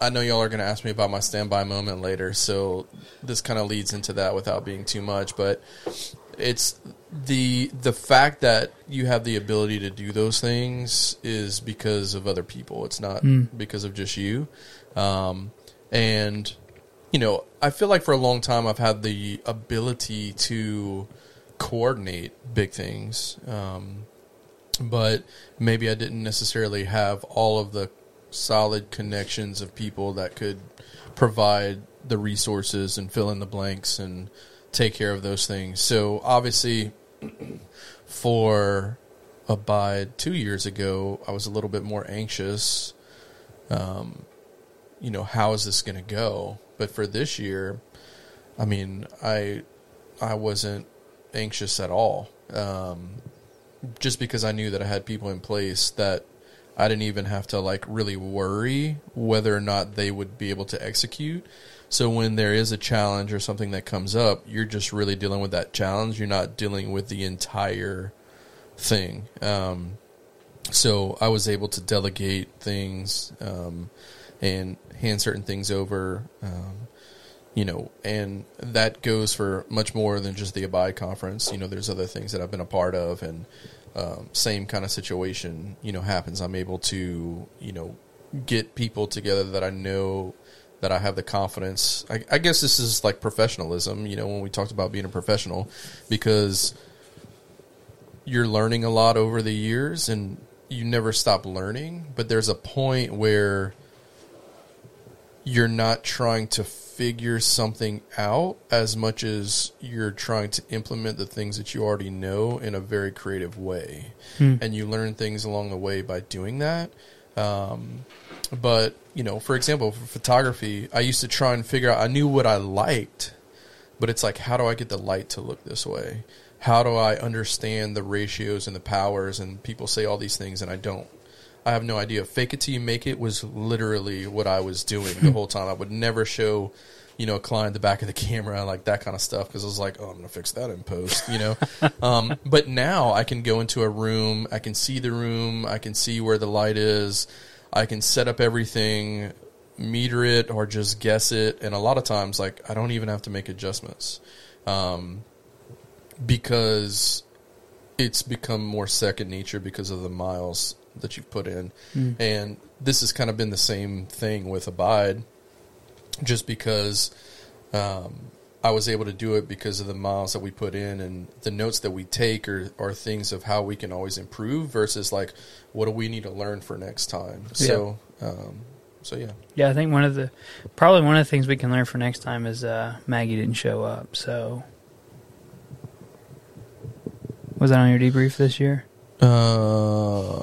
I know. Y'all are going to ask me about my standby moment later, so this kind of leads into that without being too much. But it's the the fact that you have the ability to do those things is because of other people. It's not because of just you. Um, and you know, I feel like for a long time I've had the ability to coordinate big things. Um, but maybe I didn't necessarily have all of the solid connections of people that could provide the resources and fill in the blanks and take care of those things. So obviously, for Abide two years ago, I was a little bit more anxious. Um, you know, how is this going to go? But for this year, I mean, I I wasn't anxious at all. Um, just because I knew that I had people in place that I didn't even have to like really worry whether or not they would be able to execute. So when there is a challenge or something that comes up, you're just really dealing with that challenge. You're not dealing with the entire thing. Um, so I was able to delegate things um, and hand certain things over. Um, you know, and that goes for much more than just the Abide conference. You know, there's other things that I've been a part of, and um, same kind of situation, you know, happens. I'm able to, you know, get people together that I know that I have the confidence. I, I guess this is like professionalism, you know, when we talked about being a professional, because you're learning a lot over the years and you never stop learning, but there's a point where you're not trying to figure something out as much as you're trying to implement the things that you already know in a very creative way. And you learn things along the way by doing that. Um, but, you know, for example, for photography, I used to try and figure out, I knew what I liked, but it's like, how do I get the light to look this way? How do I understand the ratios and the powers? And people say all these things, and I don't. I have no idea. Fake it till you make it was literally what I was doing the whole time. I would never show, you know, a client the back of the camera like that kind of stuff because I was like, oh, I'm gonna fix that in post, you know. um, but now I can go into a room, I can see the room, I can see where the light is, I can set up everything, meter it or just guess it, and a lot of times like I don't even have to make adjustments, um, because it's become more second nature because of the miles that you've put in. And this has kind of been the same thing with Abide, just because um, I was able to do it because of the miles that we put in and the notes that we take are, are things of how we can always improve versus like what do we need to learn for next time. So, um, so yeah. Yeah, I think one of the probably one of the things we can learn for next time is uh, Maggie didn't show up. So was that on your debrief this year? Uh,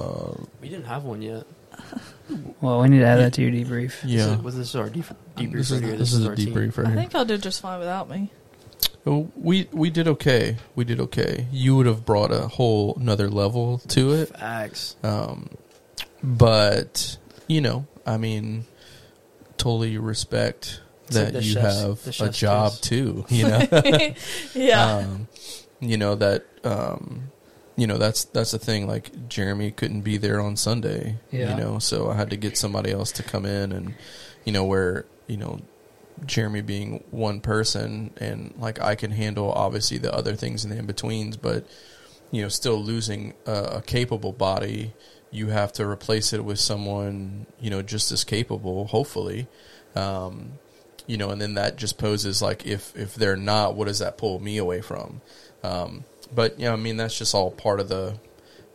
didn't have one yet. Well, we need to add that to your debrief. yeah. This is, was this our def- debrief This right is, here? this is a our team. debrief right I think I'll do just fine without me. Oh, we we did okay. We did okay. You would have brought a whole another level to it. Facts. Um, but you know, I mean, totally respect It's like that the you chef's- have a job kiss. too. You know, Yeah. um, you know that. Um, you know that's that's the thing. Like Jeremy couldn't be there on Sunday. Yeah. You know, so I had to get somebody else to come in, and you know where you know Jeremy being one person, and like I can handle obviously the other things in the in betweens, but you know, still losing a, a capable body, you have to replace it with someone you know just as capable, hopefully. Um, you know, and then that just poses like if if they're not, what does that pull me away from? Um, but yeah, I mean that's just all part of the.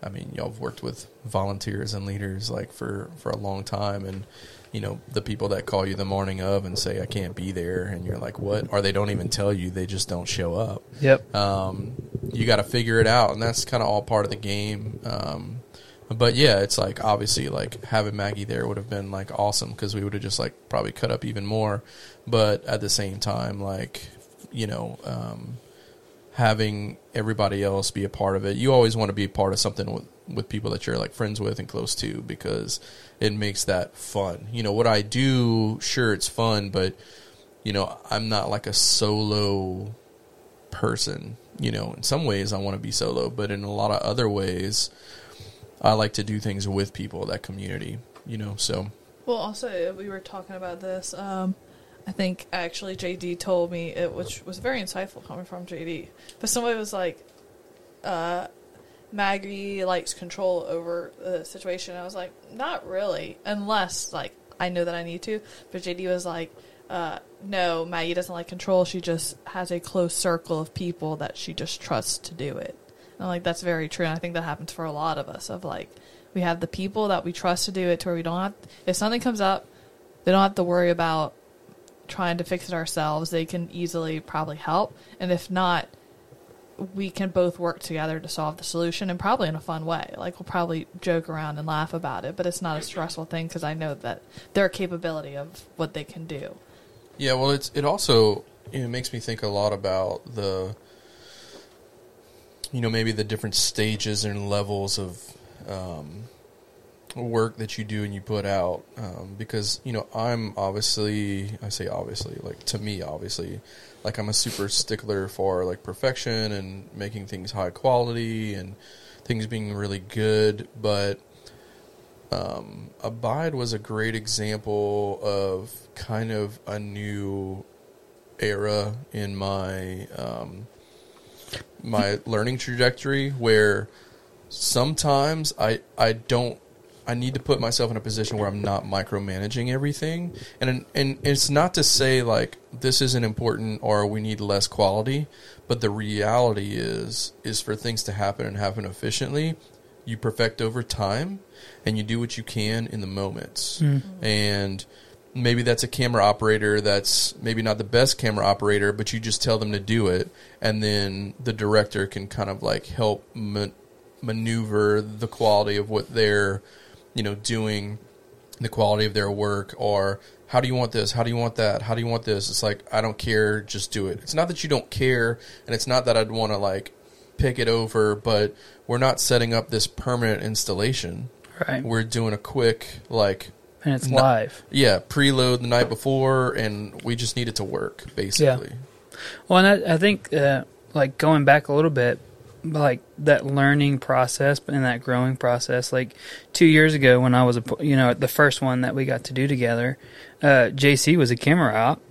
I mean, y'all have worked with volunteers and leaders like for for a long time, and you know the people that call you the morning of and say I can't be there, and you're like, what? Or they don't even tell you; they just don't show up. Yep. Um, you got to figure it out, and that's kind of all part of the game. Um, but yeah, it's like obviously like having Maggie there would have been like awesome because we would have just like probably cut up even more. But at the same time, like you know, um, having everybody else be a part of it, you always want to be a part of something with with people that you're like friends with and close to because it makes that fun. You know, what I do, sure, it's fun, but you know, I'm not like a solo person. You know, in some ways I want to be solo, but in a lot of other ways, I like to do things with people, that community. You know, so Well, also we were talking about this. Um, I think actually JD told me it, which was very insightful coming from JD. But somebody was like, uh, "Maggie likes control over the situation." I was like, "Not really, unless like I know that I need to." But JD was like, uh, "No, Maggie doesn't like control. She just has a close circle of people that she just trusts to do it." And I'm like, "That's very true." And I think that happens for a lot of us. Of like, we have the people that we trust to do it to where we don't have if something comes up they don't have to worry about trying to fix it ourselves they can easily probably help. And if not we can both work together to solve the solution and probably in a fun way. Like we'll probably joke around and laugh about it but it's not a stressful thing because i know that their capability of what they can do. Yeah, well, it's it also it makes me think a lot about the you know maybe the different stages and levels of um, work that you do and you put out um, because you know I'm obviously I say obviously like to me obviously like I'm a super stickler for like perfection and making things high quality and things being really good but um, Abide was a great example of kind of a new era in my um, my learning trajectory where sometimes I I don't I need to put myself in a position where I'm not micromanaging everything. And and it's not to say like this isn't important or we need less quality but the reality is is for things to happen and happen efficiently you perfect over time and you do what you can in the moments. Mm-hmm. And maybe that's a camera operator that's maybe not the best camera operator but you just tell them to do it. And then the director can kind of like help ma- maneuver the quality of what they're you know doing the quality of their work or how do you want this how do you want that how do you want this it's like i don't care just do it it's not that you don't care and it's not that i'd want to like pick it over but we're not setting up this permanent installation Right. we're doing a quick like And it's No. live. yeah, preload the night before, and we just need it to work, basically. Well, and I, I think, uh, like going back a little bit, like that learning process and that growing process. Like two years ago, when I was, a, you know, the first one that we got to do together, uh, JC was a camera op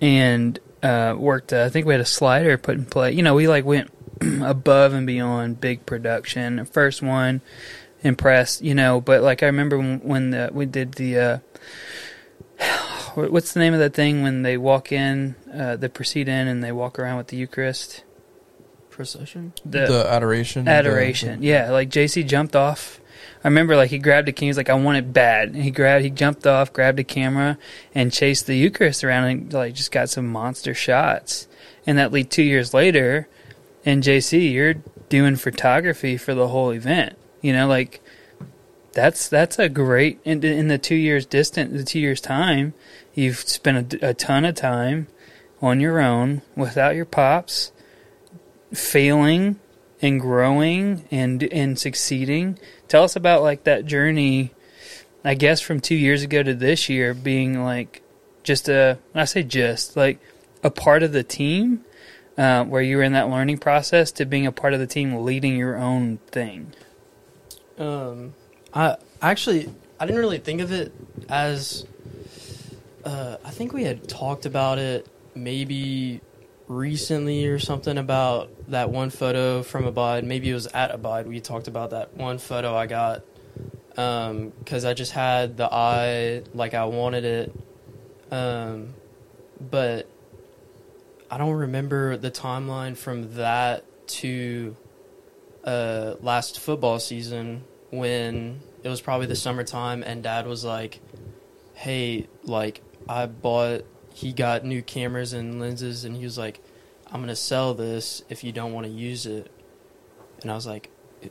and uh, worked. Uh, I think we had a slider put in play. You know, we like went above and beyond big production. First one, impressed. You know, but like I remember when, when the, we did the. Uh, What's the name of that thing when they walk in, uh, they proceed in, and they walk around with the Eucharist? Procession. The, adoration. adoration. Yeah, like JC jumped off. I remember like he grabbed a king. He was like, "I want it bad." And he grabbed, he jumped off, grabbed a camera, and chased the Eucharist around, and like just got some monster shots. And that lead two years later, and JC, you're doing photography for the whole event. You know, like that's that's a great in, in the two years distant, the two years time, you've spent a, a ton of time on your own without your pops, failing and growing and and succeeding. Tell us about like that journey. I guess from two years ago to this year, being like just a I say just like a part of the team, uh, where you were in that learning process, to being a part of the team, leading your own thing. Um, I actually I didn't really think of it as. Uh, I think we had talked about it maybe recently or something about that one photo from Abide. Maybe it was at Abide. We talked about that one photo I got because I just had the eye like I wanted it, um, but I don't remember the timeline from that to uh, last football season when it was probably the summertime and dad was like hey like i bought he got new cameras and lenses and he was like i'm gonna sell this if you don't want to use it. And i was like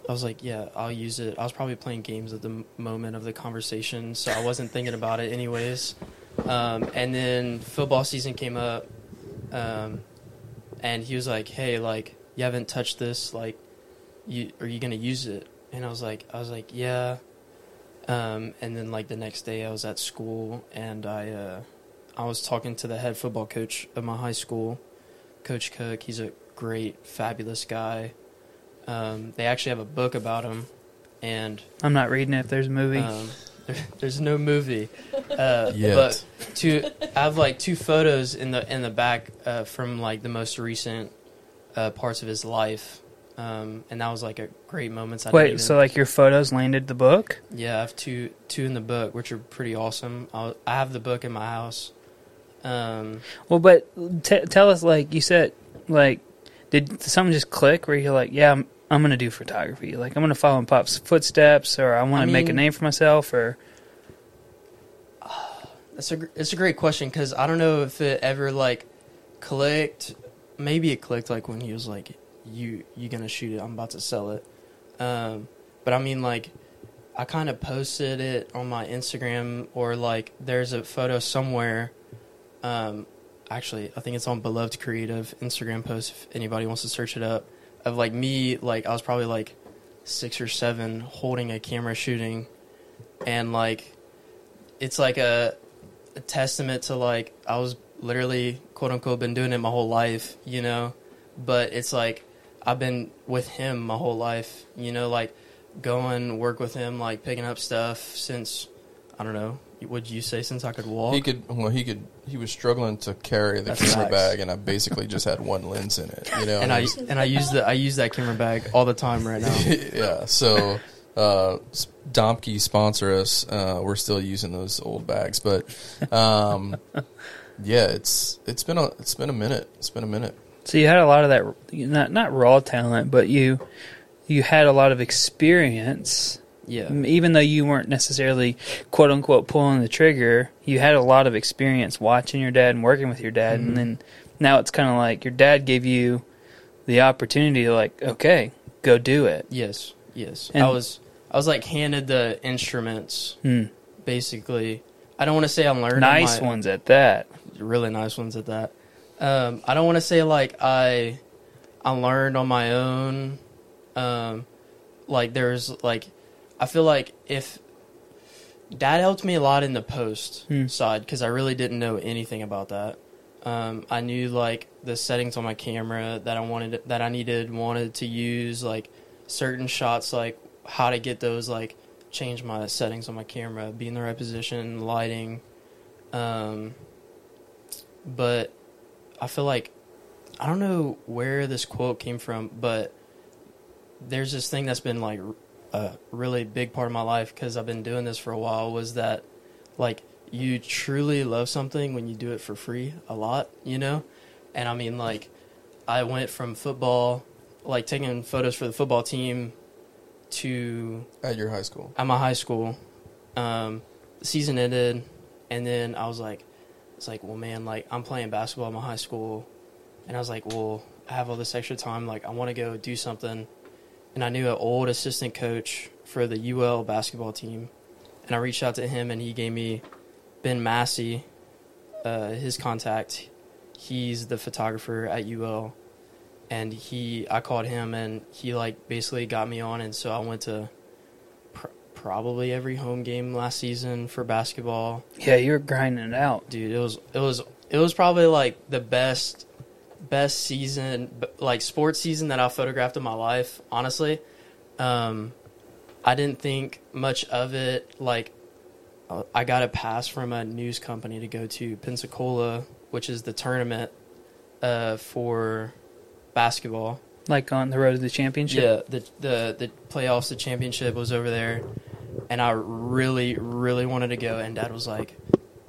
i was like yeah i'll use it. I was probably playing games at the moment of the conversation so i wasn't thinking about it anyways. Um, and then football season came up um, and he was like hey like you haven't touched this like you are you gonna use it? And i was like i was like yeah. Um, and then like the next day i was at school and i uh, i was talking to the head football coach of my high school coach cook he's a great fabulous guy um, they actually have a book about him and I'm not reading it if there's a movie. um, there, there's no movie, uh, Yet. but two I have like two photos in the in the back uh, from like the most recent uh, parts of his life, um, and that was like a great moments. I Wait, even- so like your photos landed the book? yeah, I have two two in the book, which are pretty awesome. I'll, I have the book in my house. Um, Well, but t- tell us, like you said, like did something just click where you're like, yeah, I'm, I'm gonna do photography. Like I'm gonna follow in Pop's footsteps, or I want I to make a name for myself, or That's a it's a great question because I don't know if it ever like clicked. Maybe it clicked like when he was like, "You you gonna shoot it? I'm about to sell it." Um, but I mean, like, I kind of posted it on my Instagram or like there's a photo somewhere. Um, actually, I think it's on Beloved Creative Instagram post if anybody wants to search it up. Of like me, like I was probably like six or seven holding a camera shooting, and like it's like a a testament to like I was literally quote unquote been doing it my whole life, you know. But it's like I've been with him my whole life, you know, like going work with him, like picking up stuff since I don't know. Would you say since I could walk? He could. Well, he could. He was struggling to carry the That's camera facts. bag, and I basically just had one lens in it. You know, and I and I use the I use that camera bag all the time right now. yeah. So, uh, Domke sponsor us. Uh, we're still using those old bags, but um, yeah, it's it's been a it's been a minute. It's been a minute. so you had a lot of that, not not raw talent, but you you had a lot of experience. Yeah. Even though you weren't necessarily quote unquote pulling the trigger, you had a lot of experience watching your dad and working with your dad, Mhm. and then now it's kind of like your dad gave you the opportunity to like, okay, go do it. Yes. Yes. And- I was I was like handed the instruments Hmm. basically. I don't want to say I learned on Nice my- ones at that. really nice ones at that. Um, I don't want to say like I I learned on my own. Um, like there's like I feel like if Dad helped me a lot in the post Hmm. side because I really didn't know anything about that. Um, I knew like the settings on my camera that I wanted that I needed wanted to use like certain shots like how to get those like change my settings on my camera, be in the right position, lighting. Um, but I feel like I don't know where this quote came from, but there's this thing that's been like a really big part of my life because I've been doing this for a while. Was that like you truly love something when you do it for free a lot, you know? And I mean, like, I went from football, like taking photos for the football team, to At your high school. at my high school. Um, the season ended, and then I was like, it's like, well, man, like I'm playing basketball at my high school, and I was like, well, I have all this extra time, like I want to go do something, and I knew an old assistant coach for the UL basketball team, and I reached out to him, and he gave me Ben Massey, uh, his contact. He's the photographer at UL, and he, I called him, and he like basically got me on, and so I went to pr- probably every home game last season for basketball. Yeah, you were grinding it out. Dude, it was it was it was probably like the best best season like sports season that I photographed in my life, honestly. Um I didn't think much of it like uh, I got a pass from a news company to go to Pensacola, which is the tournament uh for basketball. Like on the road to the championship. Yeah, the the the playoffs, the championship was over there, and I really really wanted to go. And Dad was like,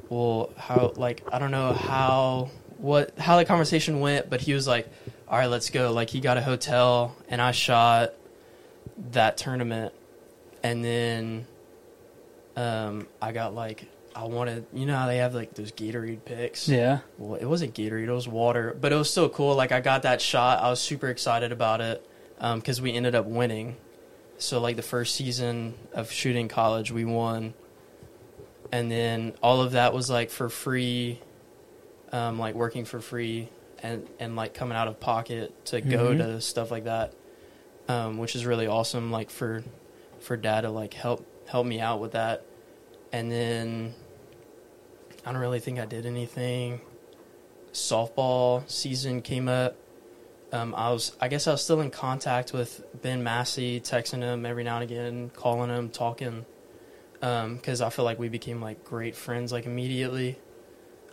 "Well, how? Like, I don't know how what how the conversation went, but he was like, "All right, let's go." Like, he got a hotel, and I shot that tournament, and then um, I got like I wanted, you know how they have like those Gatorade picks. Yeah. Well, it wasn't Gatorade; it was water, but it was still cool. Like I got that shot, I was super excited about it because we ended up winning. So like the first season of shooting college, we won, and then all of that was like for free, um, like working for free and and like coming out of pocket to go Mhm. to stuff like that, um, which is really awesome. Like for for dad to like help help me out with that, and then I don't really think I did anything. Softball season came up. Um, I was, I guess, I was still in contact with Ben Massey, texting him every now and again, calling him, talking, because I feel like we became like great friends like immediately.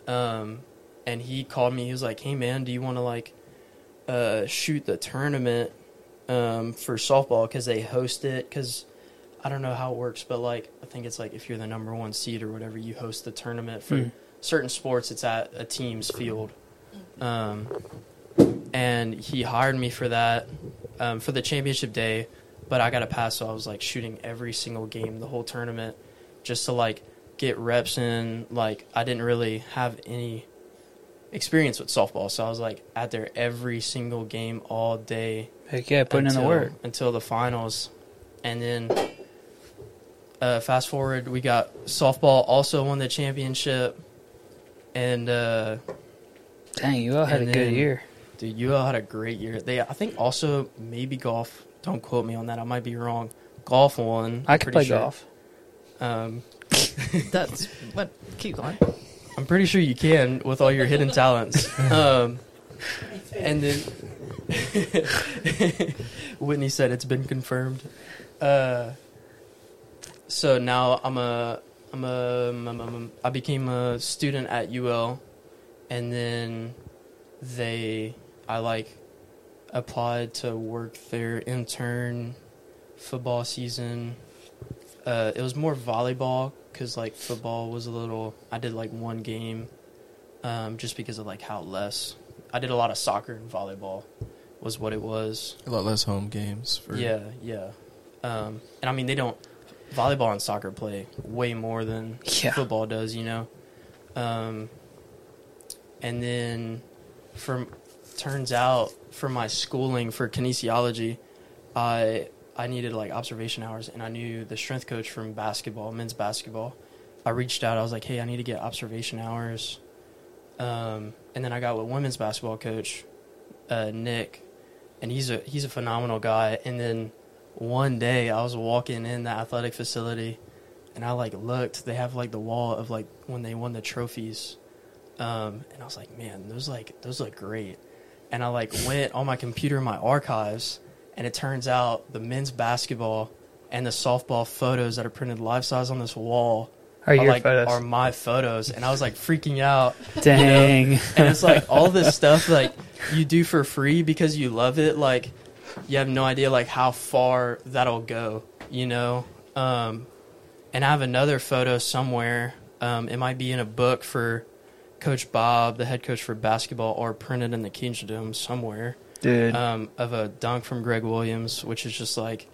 Um, and he called me. He was like, "Hey man, do you want to like uh, shoot the tournament um, for softball? Because they host it. Because I don't know how it works, but like I think it's like if you're the number one seed or whatever, you host the tournament for Hmm. certain sports. It's at a team's field." Um, and he hired me for that um, for the championship day but i got a pass so i was like shooting every single game the whole tournament just to like get reps in like i didn't really have any experience with softball so i was like out there every single game all day Heck yeah, putting in the until- work. until the finals and then uh, fast forward we got softball also won the championship and uh, Dang, you all had And a good year. Dude, you all had a great year. They, I think, also maybe golf. Don't quote me on that. I might be wrong. Golf won. I could pretty play sure. golf. Um, That's what. Keep going. I'm pretty sure you can with all your hidden talents. Um, and then Whitney said it's been confirmed. Uh, so now I'm a I'm a I'm a- I'm a- I became a student at UL, and then they I like applied to work their intern football season. Uh, it was more volleyball because like football was a little. I did like one game, um, just because of like how less. I did a lot of soccer and volleyball, was what it was. A lot less home games for Yeah, yeah. Um, and I mean they don't volleyball and soccer play way more than Yeah. football does, you know. Um, and then, from turns out for my schooling for kinesiology, I I needed like observation hours, and I knew the strength coach from basketball, men's basketball. I reached out. I was like, "Hey, I need to get observation hours." Um, and then I got with women's basketball coach, uh, Nick, and he's a he's a phenomenal guy. And then one day I was walking in the athletic facility, and I like looked. They have like the wall of like when they won the trophies, um, and I was like, man, those like those look great. And I like went on my computer my archives, and it turns out the men's basketball and the softball photos that are printed life size on this wall Are your like photos? are my photos. And I was like freaking out. Dang. And it's like all this stuff like you do for free because you love it. Like you have no idea like how far that'll go, you know. Um, and I have another photo somewhere Um, it might be in a book for Coach Bob, the head coach for basketball, or printed in the Kingdom somewhere. Dude. Um, of a dunk from Greg Williams, which is just like,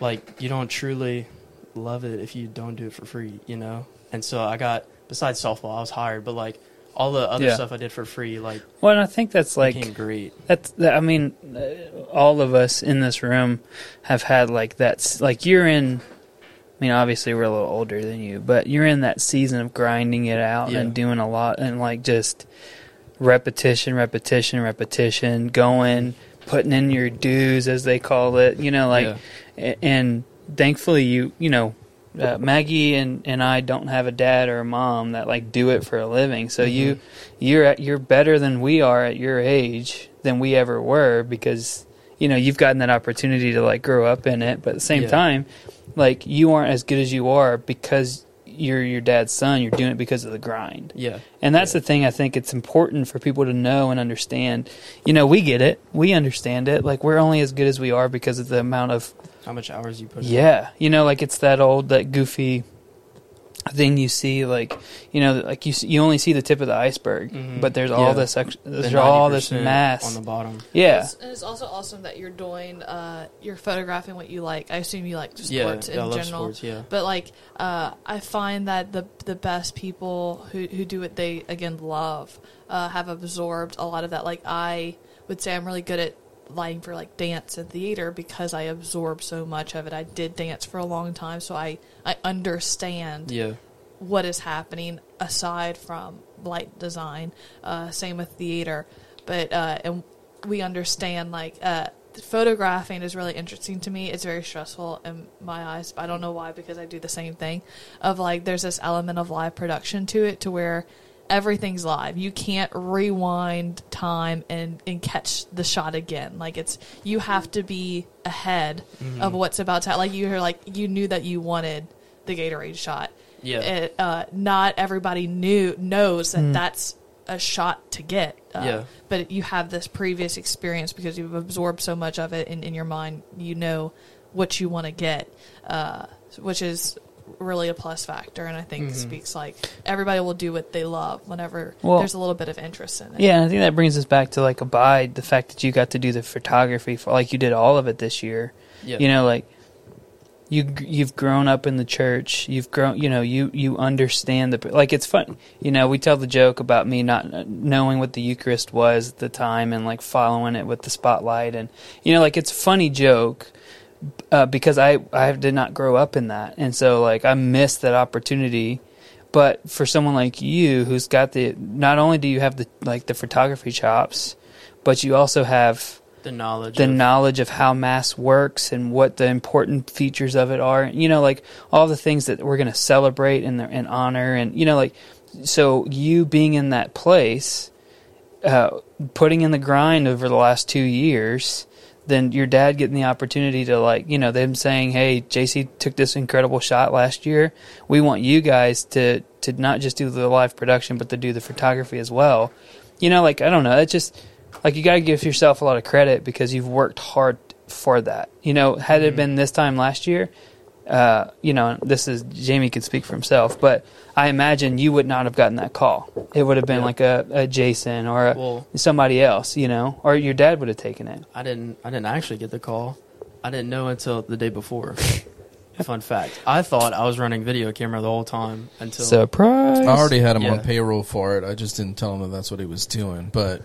like you don't truly love it if you don't do it for free, you know. And so I got besides softball, I was hired, but like all the other Yeah. stuff I did for free, like well, and I think that's like great. That's, that, I mean, uh, all of us in this room have had like that. s- Like you're in. I mean, obviously we're a little older than you, but you're in that season of grinding it out Yeah. and doing a lot and like just repetition, repetition, repetition, going, putting in your dues as they call it. You know, like, Yeah. and thankfully you, you know. Uh, Maggie and, and I don't have a dad or a mom that like do it for a living. So you you're at, you're better than we are at your age than we ever were because you know you've gotten that opportunity to like grow up in it. But at the same Yeah. time, like you aren't as good as you are because you're your dad's son. You're doing it because of the grind. Yeah, And that's Yeah. the thing I think it's important for people to know and understand. You know, we get it. We understand it. Like we're only as good as we are because of the amount of how much hours you put? in. yeah, you know, like it's that old, that goofy thing you see, like you know, like you see, you only see the tip of the iceberg, Mhm. but there's all Yeah. this, ex- The there's all this mass. on the bottom. yeah, It's, and it's also awesome that you're doing, uh, you're photographing what you like. I assume you like sports yeah, I in love general. sports. Yeah, But like, uh, I find that the the best people who who do what they again love uh, have absorbed a lot of that. Like I would say, I'm really good at lighting for like dance and theater because I absorb so much of it. I did dance for a long time, so I I understand yeah, what is happening aside from light design. Uh, same with theater, but uh, and we understand like uh, photographing is really interesting to me. It's very stressful in my eyes. I don't know why because I do the same thing. Of like, there's this element of live production to it, to where everything's live. You can't rewind time and and catch the shot again. Like it's you have to be ahead of what's about to. Like you're like you knew that you wanted the Gatorade shot yeah. it, uh, not everybody knew knows that that's a shot to get. Uh, Yeah. But you have this previous experience because you've absorbed so much of it in, in your mind. You know what you want to get, uh, which is really a plus factor. And I think Mhm. speaks like everybody will do what they love whenever Well- there's a little bit of interest in it. yeah. And I think that brings us back to like abide the fact that you got to do the photography for like you did all of it this year. yeah. You know, like you you've grown up in the church. You've grown. You know, you you understand the like. It's fun. You know, we tell the joke about me not knowing what the Eucharist was at the time and like following it with the spotlight and you know, like it's a funny joke. Uh, because I I did not grow up in that, and so like I missed that opportunity. But for someone like you, who's got the not only do you have the like the photography chops, but you also have the knowledge. the of, knowledge of how mass works and what the important features of it are. You know, like all the things that we're going to celebrate and, and honor, and you know, like so you being in that place, uh, putting in the grind over the last two years. Then your dad getting the opportunity to like, you know, them saying, "Hey, JC took this incredible shot last year. We want you guys to to not just do the live production, but to do the photography as well." You know, like I don't know, it's just like you got to give yourself a lot of credit because you've worked hard for that. You know, had it Mhm. been this time last year, uh, you know, this is Jamie could speak for himself, but I imagine you would not have gotten that call. It would have been Yeah. like a, a Jason or a, Well, somebody else, you know, or your dad would have taken it. I didn't. I didn't actually get the call. I didn't know until the day before. Fun fact: I thought I was running video camera the whole time until Surprise! I already had him on payroll for it. I just didn't tell him that that's what he was doing. But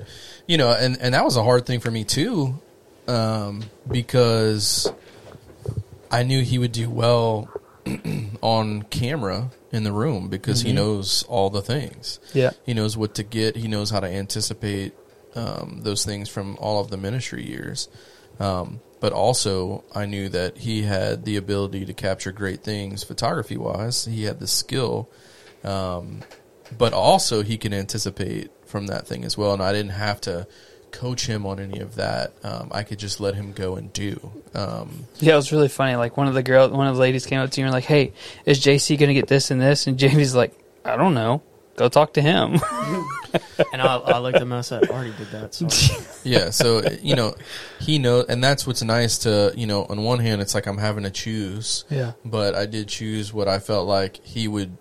you know, and and that was a hard thing for me too, um, because I knew he would do well on camera in the room because he Mhm. knows all the things. Yeah. He knows what to get. He knows how to anticipate um, those things from all of the ministry years. Um, but also, I knew that he had the ability to capture great things photography wise. He had the skill, um, but also he can anticipate from that thing as well. And I didn't have to coach him on any of that. Um, I could just let him go and do. Um, Yeah, it was really funny. Like one of the girl, one of the ladies came up to you and like, "Hey, is JC going to get this and this?" And Jamie's like, "I don't know. Go talk to him." and I, I looked at him and I said, "I already did that." So yeah so you know he know and that's what's nice to you know on one hand it's like i'm having to choose yeah. but i did choose what i felt like he would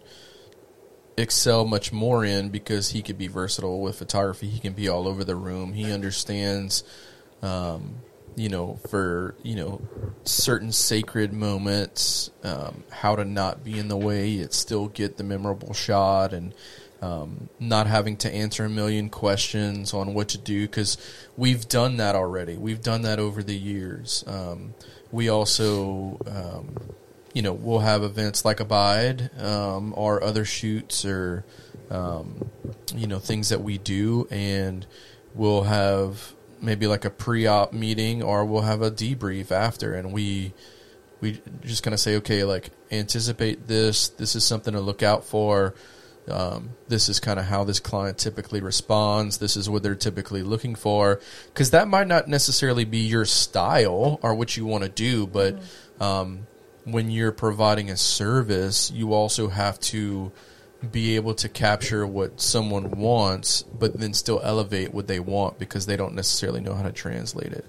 excel much more in because he could be versatile with photography. He can be all over the room. He understands, um, you know, for you know certain sacred moments, um, how to not be in the way yet still get the memorable shot and. Um, not having to answer a million questions on what to do because we've done that already. We've done that over the years. Um, we also, um, you know, we'll have events like Abide um, or other shoots or, um, you know, things that we do, and we'll have maybe like a pre-op meeting or we'll have a debrief after, and we we just kind of say, okay, like anticipate this. This is something to look out for. Um, this is kind of how this client typically responds. This is what they're typically looking for, because that might not necessarily be your style or what you want to do. But um, when you're providing a service, you also have to be able to capture what someone wants, but then still elevate what they want because they don't necessarily know how to translate it.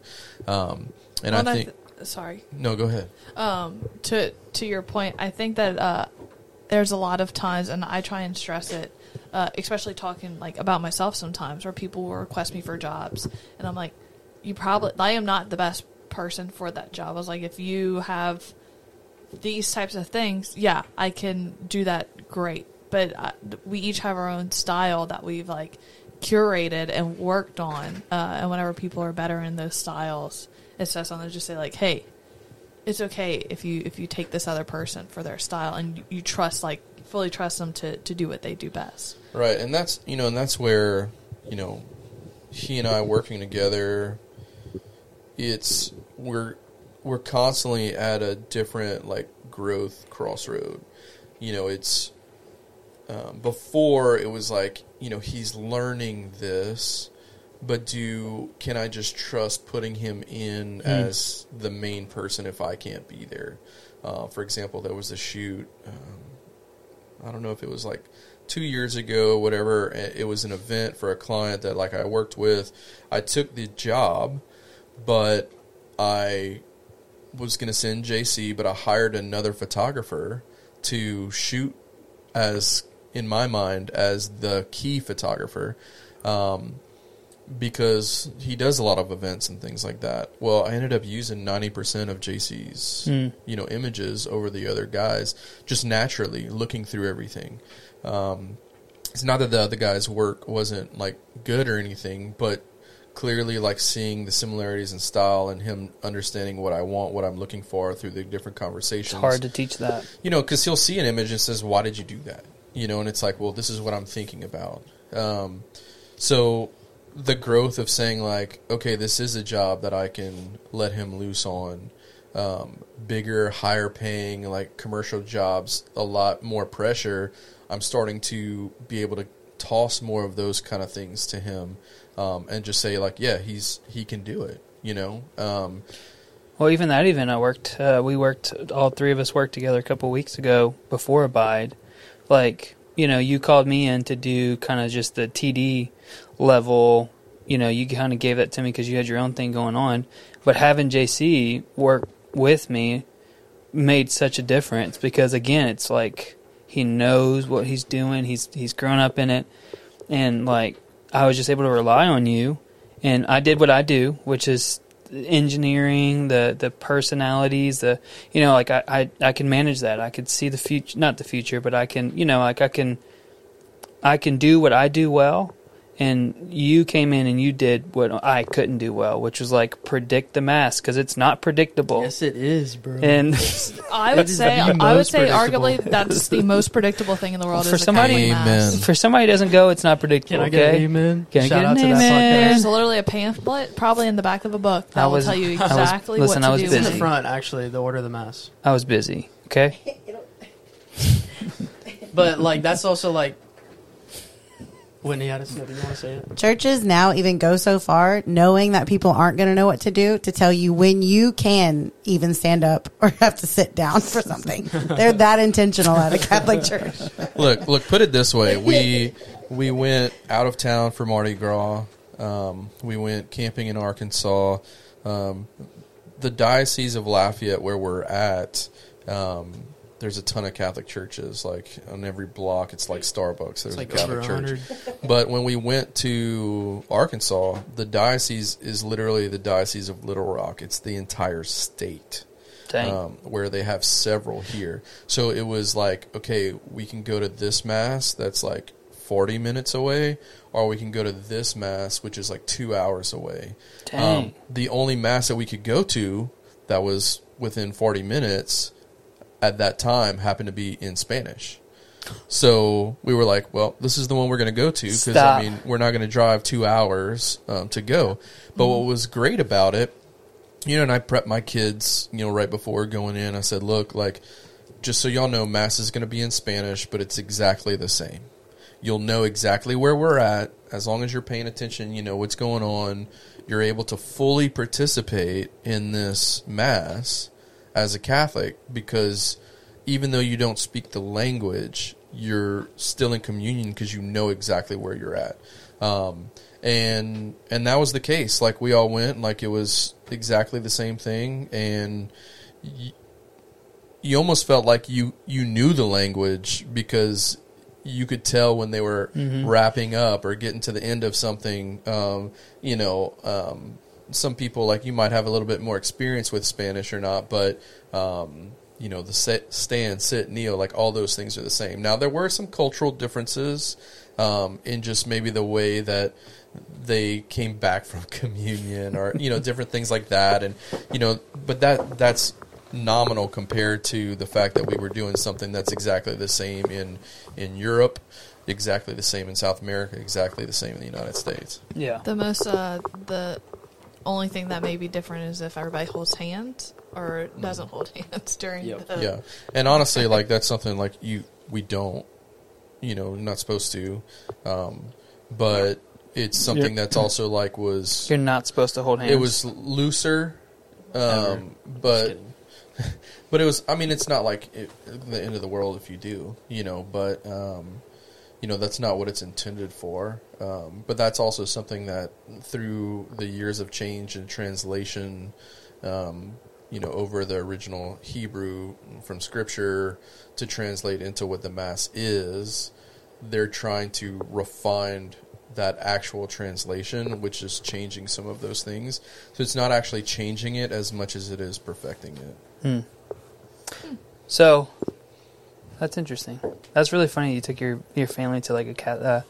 Um, and Well, I I think th- sorry. no, go ahead. um, to to your point, I think that uh, there's a lot of times, and I try and stress it, uh, especially talking like about myself sometimes, where people will request me for jobs, and I'm like, you probably I am not the best person for that job. I was like, if you have these types of things, yeah, I can do that great. But uh, we each have our own style that we've like curated and worked on, uh, and whenever people are better in those styles, it's just on to just say like, hey, it's okay if you if you take this other person for their style and you, you trust like fully trust them to to do what they do best. Right, and that's you know, and that's where you know, he and I working together. It's we're we're constantly at a different like growth crossroad. You know, it's um, before it was like you know he's learning this, but do can I just trust putting him in as the main person if I can't be there? Uh, for example, there was a shoot. Um, I don't know if it was like two years ago, whatever. It was an event for a client that like I worked with. I took the job, but I was going to send JC, but I hired another photographer to shoot as in my mind as the key photographer. Um, because he does a lot of events and things like that. Well, I ended up using 90% of JC's, Hmm. you know, images over the other guys just naturally looking through everything. Um, it's not that the other guy's work wasn't like good or anything, but clearly like seeing the similarities in style and him understanding what I want, what I'm looking for through the different conversations It's hard to teach that. you know, because he'll see an image and says, "Why did you do that?" You know, and it's like, "Well, this is what I'm thinking about." Um, so the growth of saying like, "Okay, this is a job that I can let him loose on." Um, bigger, higher paying, like commercial jobs, a lot more pressure. I'm starting to be able to toss more of those kind of things to him, um, and just say like, "Yeah, he's he can do it." You know, um, Well, even that event I worked, uh, we worked, all three of us worked together a couple weeks ago before Abide. Like, you know, you called me in to do kind of just the TD level. You know, you kind of gave that to me because you had your own thing going on. But having JC work with me made such a difference because, again, it's like he knows what he's doing. He's he's grown up in it, and like I was just able to rely on you, and I did what I do, which is engineering, the the personalities, the you know, like I, I I can manage that. I could see the future, not the future, but I can you know, like I can I can do what I do well. And you came in and you did what I couldn't do well, which was like predict the mass because it's not predictable. Yes, it is, bro. And I would say I would say arguably that's the most predictable thing in the world. For is somebody- Amen. for somebody who doesn't go, it's not predictable. Can I get okay? an amen? Can I get out an to that amen? There's literally a pamphlet, probably in the back of a book, that I will tell you I was- exactly listen, what I to was do. It's in the front, actually, the order of the mass. I was busy. Okay. But like, that's also like. Whitney had a snippet. You want to say it? Churches now even go so far, knowing that people aren't going to know what to do, to tell you when you can even stand up or have to sit down for something. They're that intentional at a Catholic church. look, look. Put it this way: we we went out of town for Mardi Gras. Um, we went camping in Arkansas. Um, the diocese of Lafayette, where we're at, um, there's a ton of Catholic churches. Like on every block, it's like Starbucks. There's It's like a Catholic over church. But when we went to Arkansas, the diocese is literally the diocese of Little Rock. It's the entire state Dang. um, where they have several here. So it was like, okay, we can go to this mass that's like 40 minutes away, or we can go to this mass which is like two hours away. Dang. Um, the only mass that we could go to that was within 40 minutes at that time happened to be in Spanish. So we were like, well, this is the one we're going to go to because I mean, we're not going to drive two hours um, to go. But what was great about it, you know, and I prepped my kids, you know, right before going in. I said, look, like, just so y'all know, mass is going to be in Spanish, but it's exactly the same. You'll know exactly where we're at as long as you're paying attention. You know what's going on. You're able to fully participate in this mass as a Catholic because even though you don't speak the language, you're still in communion because you know exactly where you're at. Um, and and that was the case. Like we all went, like it was exactly the same thing, and y- you almost felt like you you knew the language because you could tell when they were wrapping up or getting to the end of something. Um, you know, um, some people like you might have a little bit more experience with Spanish or not, but um, you know the sit, stand, sit, kneel, like all those things are the same. Now there were some cultural differences um, in just maybe the way that they came back from communion or you know different things like that, and you know, but that that's nominal compared to the fact that we were doing something that's exactly the same in in Europe, exactly the same in South America, exactly the same in the United States. yeah. The most, uh, the only thing that may be different is if everybody holds hands or doesn't hold hands during Yep. the. yeah, and honestly, like that's something like you we don't, you know, not supposed to, um, but it's something Yeah. that's also like was You're not supposed to hold hands. it was looser, Ever. um, but but it was. I mean, it's not like it, the end of the world if you do, you know. But um, you know, that's not what it's intended for. Um, but that's also something that through the years of change and translation, um, you know, over the original Hebrew from Scripture to translate into what the Mass is, they're trying to refine that actual translation, which is changing some of those things. So it's not actually changing it as much as it is perfecting it. So that's interesting. That's really funny. You took your your family to like a ca- uh,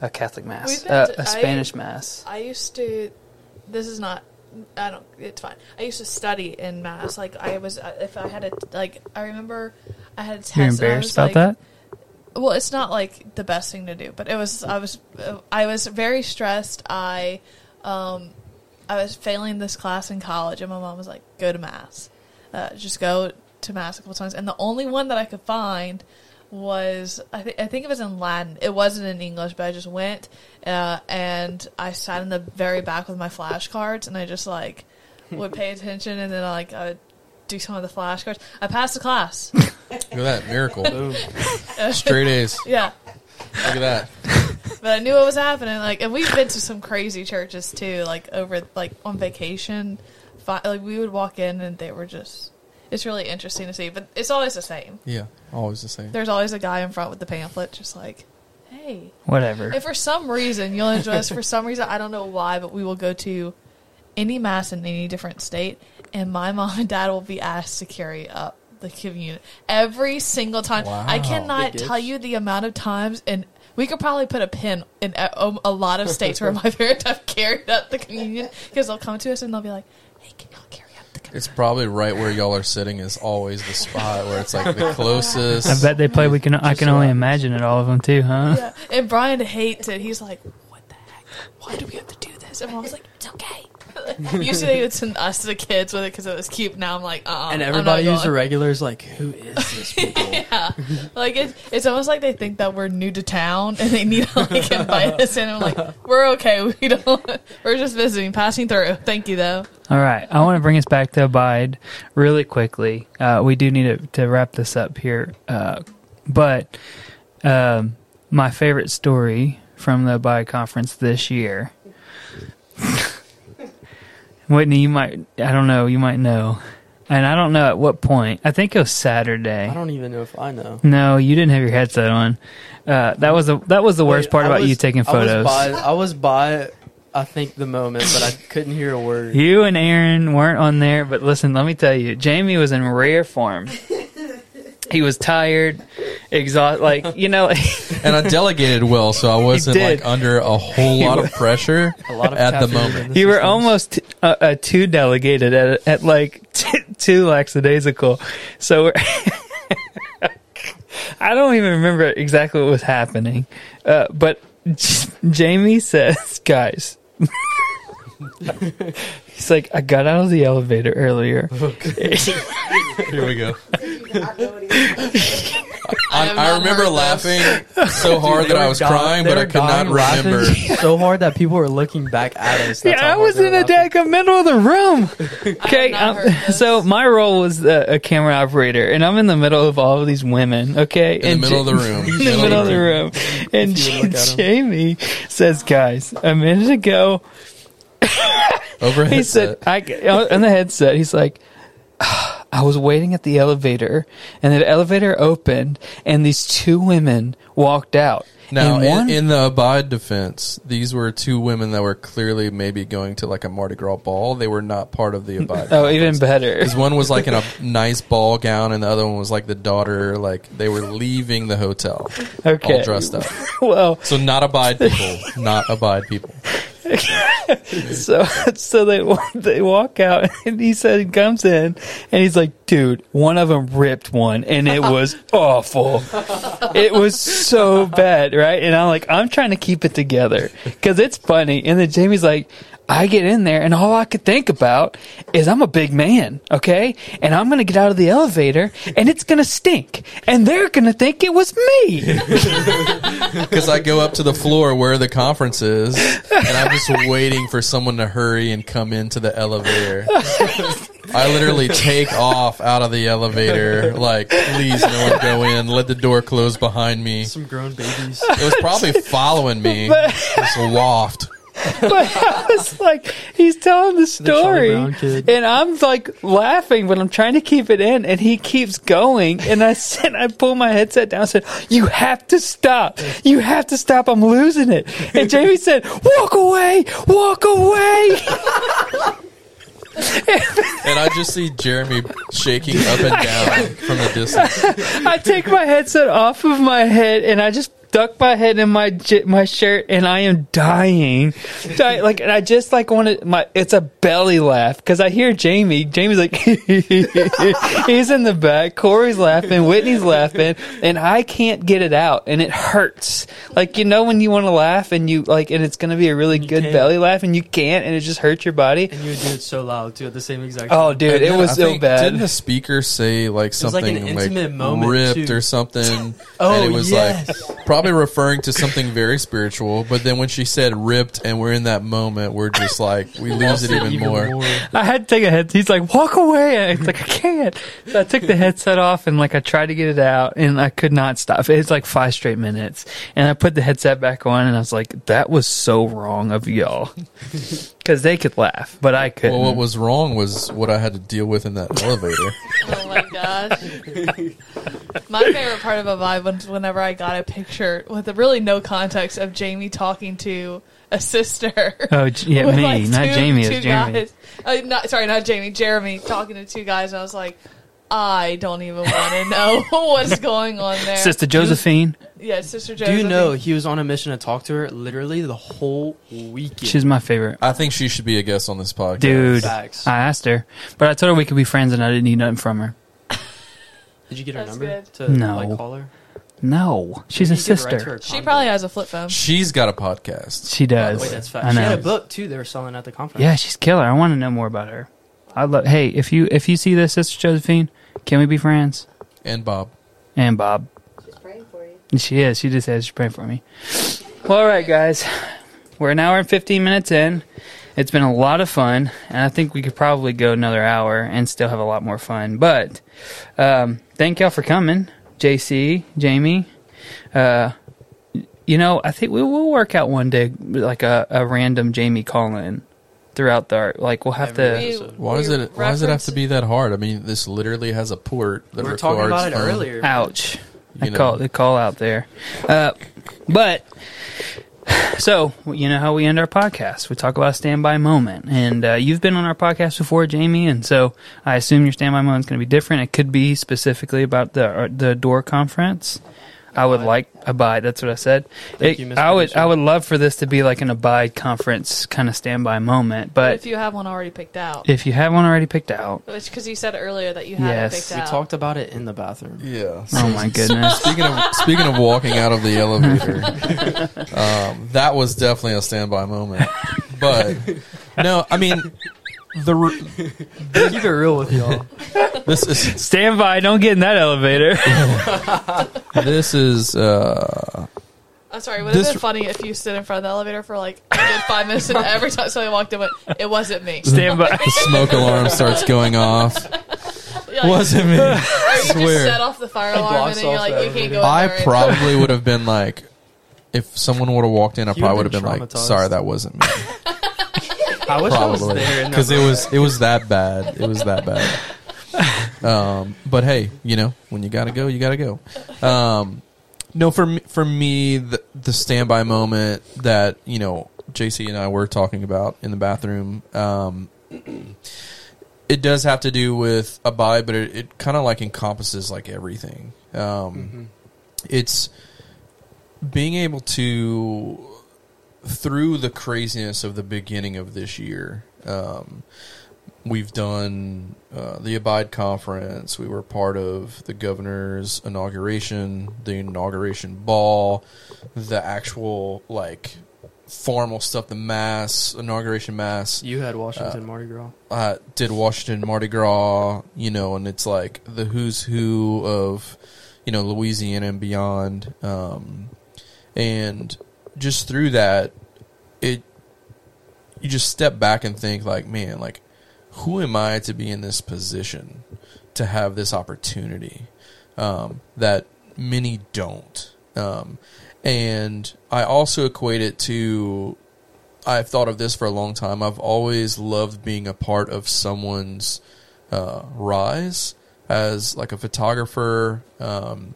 a Catholic mass, We've uh, to- a I- Spanish mass. I used to. This is not. I don't. It's fine. I used to study in mass. Like I was. uh, If I had a like, I remember I had a test. You're and I embarrassed was, about like- that? Well, it's not like the best thing to do, but it was. I was. I was very stressed. I, um, I was failing this class in college, and my mom was like, "Go to mass, uh, just go to mass a couple times." And the only one that I could find was I think I think it was in Latin. It wasn't in English, but I just went uh, and I sat in the very back with my flashcards, and I just like would pay attention, and then I like I would do some of the flashcards. I passed the class. Look at that miracle! Straight A's. yeah. Look at that. But I knew what was happening. Like, and we've been to some crazy churches too. Like over, like on vacation, like we would walk in and they were just. It's really interesting to see, but it's always the same. Yeah, always the same. There's always a guy in front with the pamphlet, just like, "Hey." Whatever. And for some reason, you'll enjoy this. For some reason, I don't know why, but we will go to any mass in any different state, and my mom and dad will be asked to carry up the communion every single time. I cannot Big tell you the amount of times, and we could probably put a pin in a, um, a lot of states where my parents have carried up the communion because they'll come to us and they'll be like, "Hey, can y'all carry up the communion?" It's probably right where y'all are sitting is always the spot where it's like the closest. I bet they play. We can. I can only imagine it. All of them too, huh? Yeah. And Brian hates it. He's like, "What the heck? Why do we have to do this?" And mom's like, "It's okay." Usually it's in us the kids with it because it was cute. Now I'm like, uh, And everybody who's a regular is like, who is this people? yeah, like it, it's almost like they think that we're new to town and they need to like invite us in. I'm like, we're okay. We don't. We're just visiting, passing through. Thank you though. All right. I want to bring us back to Abide really quickly. Uh, we do need to, to wrap this up here. Uh, but um, my favorite story from the Abide conference this year. Whitney, you might, I don't know, you might know. and I don't know at what point. I think it was Saturday. I don't even know if I know. No, you didn't have your headset on. Uh, that was the that was the worst Wait, part I about was- you taking I photos. was by, I was by, I think the moment, but I couldn't hear a word. You and Aaron weren't on there, but listen, let me tell you, Jamie was in rare form. He was tired, exhausted, like you know. and I delegated well, so I wasn't did. like under a whole lot of pressure A lot of at the moment. the you were systems. almost uh, uh, too delegated at at like t- too lackadaisical. So we're I don't even remember exactly what was happening, uh, but J- Jamie says, "Guys." He's like, I got out of the elevator earlier. Okay. Here we go. I I, I remember laughing so hard They that I was dying- crying, but I were could not remember. so hard that people were looking back at us. That's yeah, I was in the laughing. deck middle of the room. Okay, not I'm- heard this. so my role was uh, a camera operator, and I'm in the middle of all of these women. Okay, In the middle of the room. in the middle of the room, and If you look at 'em. Jamie says, "Guys, a minute ago, Over he said. I on oh, the headset, he's like." Ah, I was waiting at the elevator, and the elevator opened, and these two women walked out. Now, and one, in, in the Abide defense, these were two women that were clearly maybe going to like a Mardi Gras ball. They were not part of the Abide. oh, even better. Because one was like in a nice ball gown, and the other one was like the daughter. Like they were leaving the hotel, Okay, all dressed up. well, So not Abide people, not Abide people. So so they they walk out and he said he comes in and he's like, dude, one of them ripped one and it was awful. It was so bad, right? And I'm like, I'm trying to keep it together because it's funny. And then Jamie's like. I get in there and all I could think about is I'm a big man, okay? And I'm gonna get out of the elevator and it's gonna stink. And they're gonna think it was me. Because I go up to the floor where the conference is, and I'm just waiting for someone to hurry and come into the elevator. I literally take off out of the elevator, like, please, no one go in. Let the door close behind me. Some grown babies. It was probably following me, this waft. but I was like, he's telling the story, Brown kid. and I'm like laughing, but I'm trying to keep it in, and he keeps going, and I said, I pull my headset down, and said, "You have to stop! You have to stop! I'm losing it!" And Jamie said, "Walk away! Walk away!" And I just see Jeremy shaking up and down from the distance. I take my headset off of my head, and I just duck my head in my my shirt, and I am dying. Di- like, and I just like wanted. My it's a belly laugh because I hear Jamie. Jamie's like, he's in the back. Corey's laughing. Whitney's laughing, and I can't get it out, and it hurts. Like you know when you want to laugh, and you like, and it's gonna be a really You good can't. belly laugh, and you can't, and it just hurts your body. And you would do it so loud too at the same exact Oh, dude, And it was I so bad. Didn't the speaker say like was like something an like, intimate moment, ripped too. or something? Oh, and it was yes. like probably referring to something very spiritual. But then when she said ripped, and we're in that moment, we're just like we lose it even, more. I had to take a head. He's like, walk away. It's like I can't. So I took the headset off and like I tried to get it out and I could not stop. It's like five straight minutes, and I put the headset back on and I was like, that was so wrong of y'all, because they could laugh, but I couldn't. Well, what was wrong was what I had to deal with in that elevator. My gosh. My favorite part of Abide was whenever I got a picture with really no context of Jamie talking to a sister. oh yeah, me, like, not two- Jamie. two It's Jeremy. Uh, not, sorry, not Jamie. Jeremy talking to two guys. And I was like, I don't even want to know what's going on there. Sister Josephine. yeah, Sister Do Josephine. you know he was on a mission to talk to her literally the whole weekend? She's my favorite. I think she should be a guest on this podcast. Dude, Facts. I asked her, but I told her we could be friends, and I didn't need nothing from her. Did you get her That's number good. to No. like call her? No, she's a You give it right to sister. She contact. probably has a flip phone. She's got a podcast. She does. Wait, that's fast. I She know. had a book too. They were selling at the conference. Yeah, she's killer. I want to know more about her. I love. Hey, if you if you see this, Sister Josephine, can we be friends? And Bob. And Bob, She's praying for you. she is. She just says she's praying for me. Well, all right, guys, we're an hour and fifteen minutes in. It's been a lot of fun, and I think we could probably go another hour and still have a lot more fun. But um, thank y'all for coming, JC, Jamie. Uh, you know, I think we will work out one day like a, a random Jamie call in. throughout the art. Like we'll have Every- to. episode. Why does it Why does it have to be that hard? I mean, this literally has a port that we were records talking about it earlier. Ouch! I know. call the call out there, uh, but so you know how we end our podcast. We talk about a standby moment, and uh, you've been on our podcast before, Jamie, and so I assume your standby moment is going to be different. It could be specifically about the uh, the door conference. I would Abide. like abide. That's what I said. Thank It- you, Mr. I would I would love for this to be like an abide conference kind of standby moment, But but if you have one already picked out, if you have one already picked out, which because you said earlier that you had Yes. it picked We out. talked about it in the bathroom. Yeah. oh my goodness. Speaking of speaking of walking out of the elevator, um, that was definitely a standby moment. But no, I mean the re- Keep it real with y'all. this is Stand by, don't get in that elevator. this is uh, I'm sorry. It would have been funny if you stood in front of the elevator for like a good five minutes, and every time somebody walked in, went, it wasn't me. Stand by. the smoke alarm starts going off. You're like, Wasn't me. or you just swear. set off the fire alarm, blocks and then you're off like, the you can't go. elevator. in I there right probably would have been like, if someone would have walked in, I You'd probably would have been been like, traumatized. sorry, that wasn't me. I wish I was Probably there because it was it was that bad. It was that bad. Um, but hey, you know when you gotta go, you gotta go. Um, no, for me, for me, the, the standby moment that you know JC and I were talking about in the bathroom. Um, it does have to do with abide, but it, it kind of like encompasses like everything. Um, It's being able to through the craziness of the beginning of this year. Um, we've done uh, the Abide conference. We were part of the governor's inauguration, the inauguration ball, the actual like formal stuff, the mass inauguration mass You had Washington Mardi Gras. uh, did Washington Mardi Gras, you know, and it's like the who's who of, you know, Louisiana and beyond. Um, and just through that, it, you just step back and think like, man, like, who am I to be in this position to have this opportunity um, that many don't? Um, and I also equate it to I've thought of this for a long time. I've always loved being a part of someone's uh, rise as like a photographer. Um,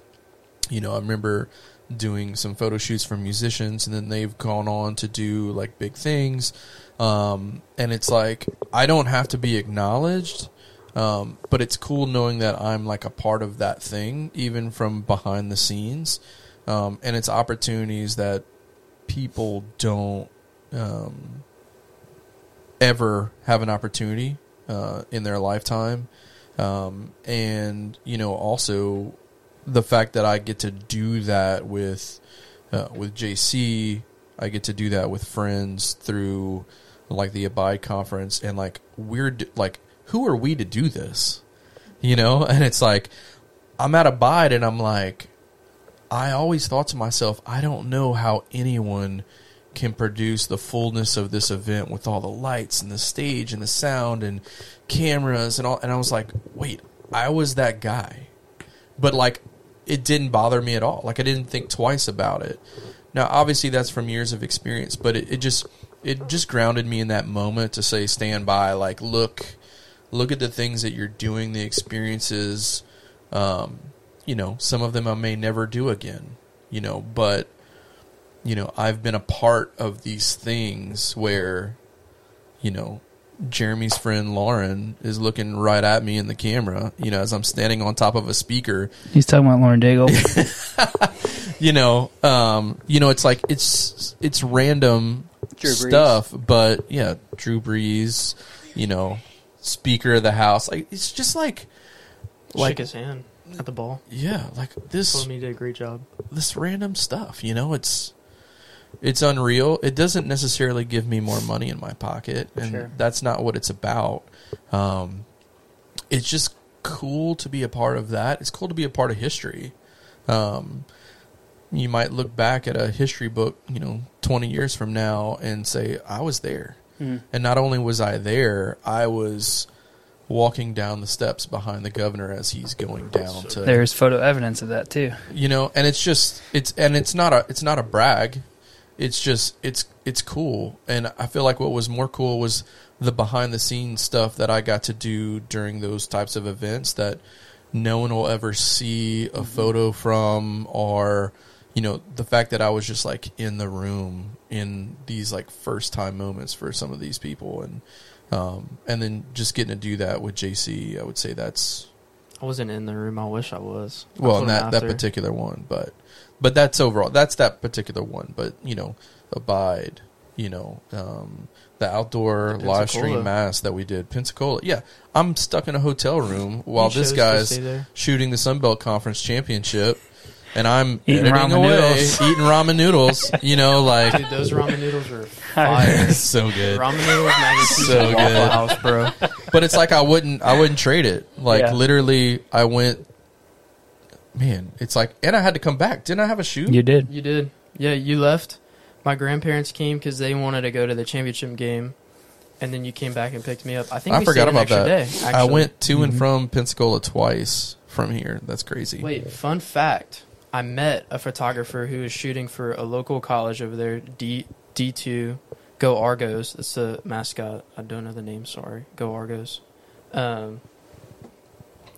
you know, I remember doing some photo shoots for musicians, and then they've gone on to do like big things. Um, and it's like I don't have to be acknowledged, um, but it's cool knowing that I'm like a part of that thing, even from behind the scenes. Um, and it's opportunities that people don't um, ever have an opportunity uh, in their lifetime, um, and you know also the fact that I get to do that with uh, with JC, I get to do that with friends through like the Abide conference, and like we're like who are we to do this, you know? And it's like I'm at Abide, and I'm like. I always thought to myself, I don't know how anyone can produce the fullness of this event with all the lights and the stage and the sound and cameras and all. And I was like, wait, I was that guy. But like, it didn't bother me at all. Like, I didn't think twice about it. Now, obviously, that's from years of experience, but it, it just it just grounded me in that moment to say, stand by. Like, look, look at the things that you're doing, the experiences. Um, you know, some of them I may never do again. You know, but you know, I've been a part of these things where, you know, Jeremy's friend Lauren is looking right at me in the camera, you know, as I'm standing on top of a speaker. He's talking about Lauren Daigle. You know, um, you know, it's like it's it's random stuff, but yeah, Drew Brees, you know, Speaker of the House, like it's just like Like like Shake his hand at the ball. yeah, like this Told me did a great job. this random stuff. You know, it's it's unreal. It doesn't necessarily give me more money in my pocket, and Sure. that's not what it's about. Um, it's just cool to be a part of that. It's cool to be a part of history. Um, you might look back at a history book, you know, twenty years from now, and say, "I was there." Mm. And not only was I there, I was walking down the steps behind the governor as he's going down to There's photo evidence of that too. you know and it's just it's and it's not a it's not a brag it's just it's it's cool, and I feel like what was more cool was the behind the scenes stuff that I got to do during those types of events that no one will ever see a photo from or you know the fact that I was just like in the room in these like first time moments for some of these people and um, and then just getting to do that with JC I would say that's I wasn't in the room. I wish I was. I well in that that particular one but but that's overall that's that particular one but you know abide you know um, the outdoor The live stream mass that we did Pensacola yeah I'm stuck in a hotel room while this guy's shooting the Sun Belt Conference championship and I'm Eating ramen away noodles. eating ramen noodles you know like Dude, those ramen noodles are fire. so good ramen noodles, mac So good. House, bro. but it's like I wouldn't I wouldn't trade it. Like Yeah. literally I went man, it's like and I had to come back. Didn't I have a shoot? You did. You did. Yeah, you left. My grandparents came because they wanted to go to the championship game, and then you came back and picked me up. I think I we forgot about extra that. Day, I went to and Mhm. from Pensacola twice from here. That's crazy. Wait, fun fact. I met a photographer who was shooting for a local college over there, D D two, Go Argos. That's the mascot. I don't know the name. Sorry, Go Argos. Um,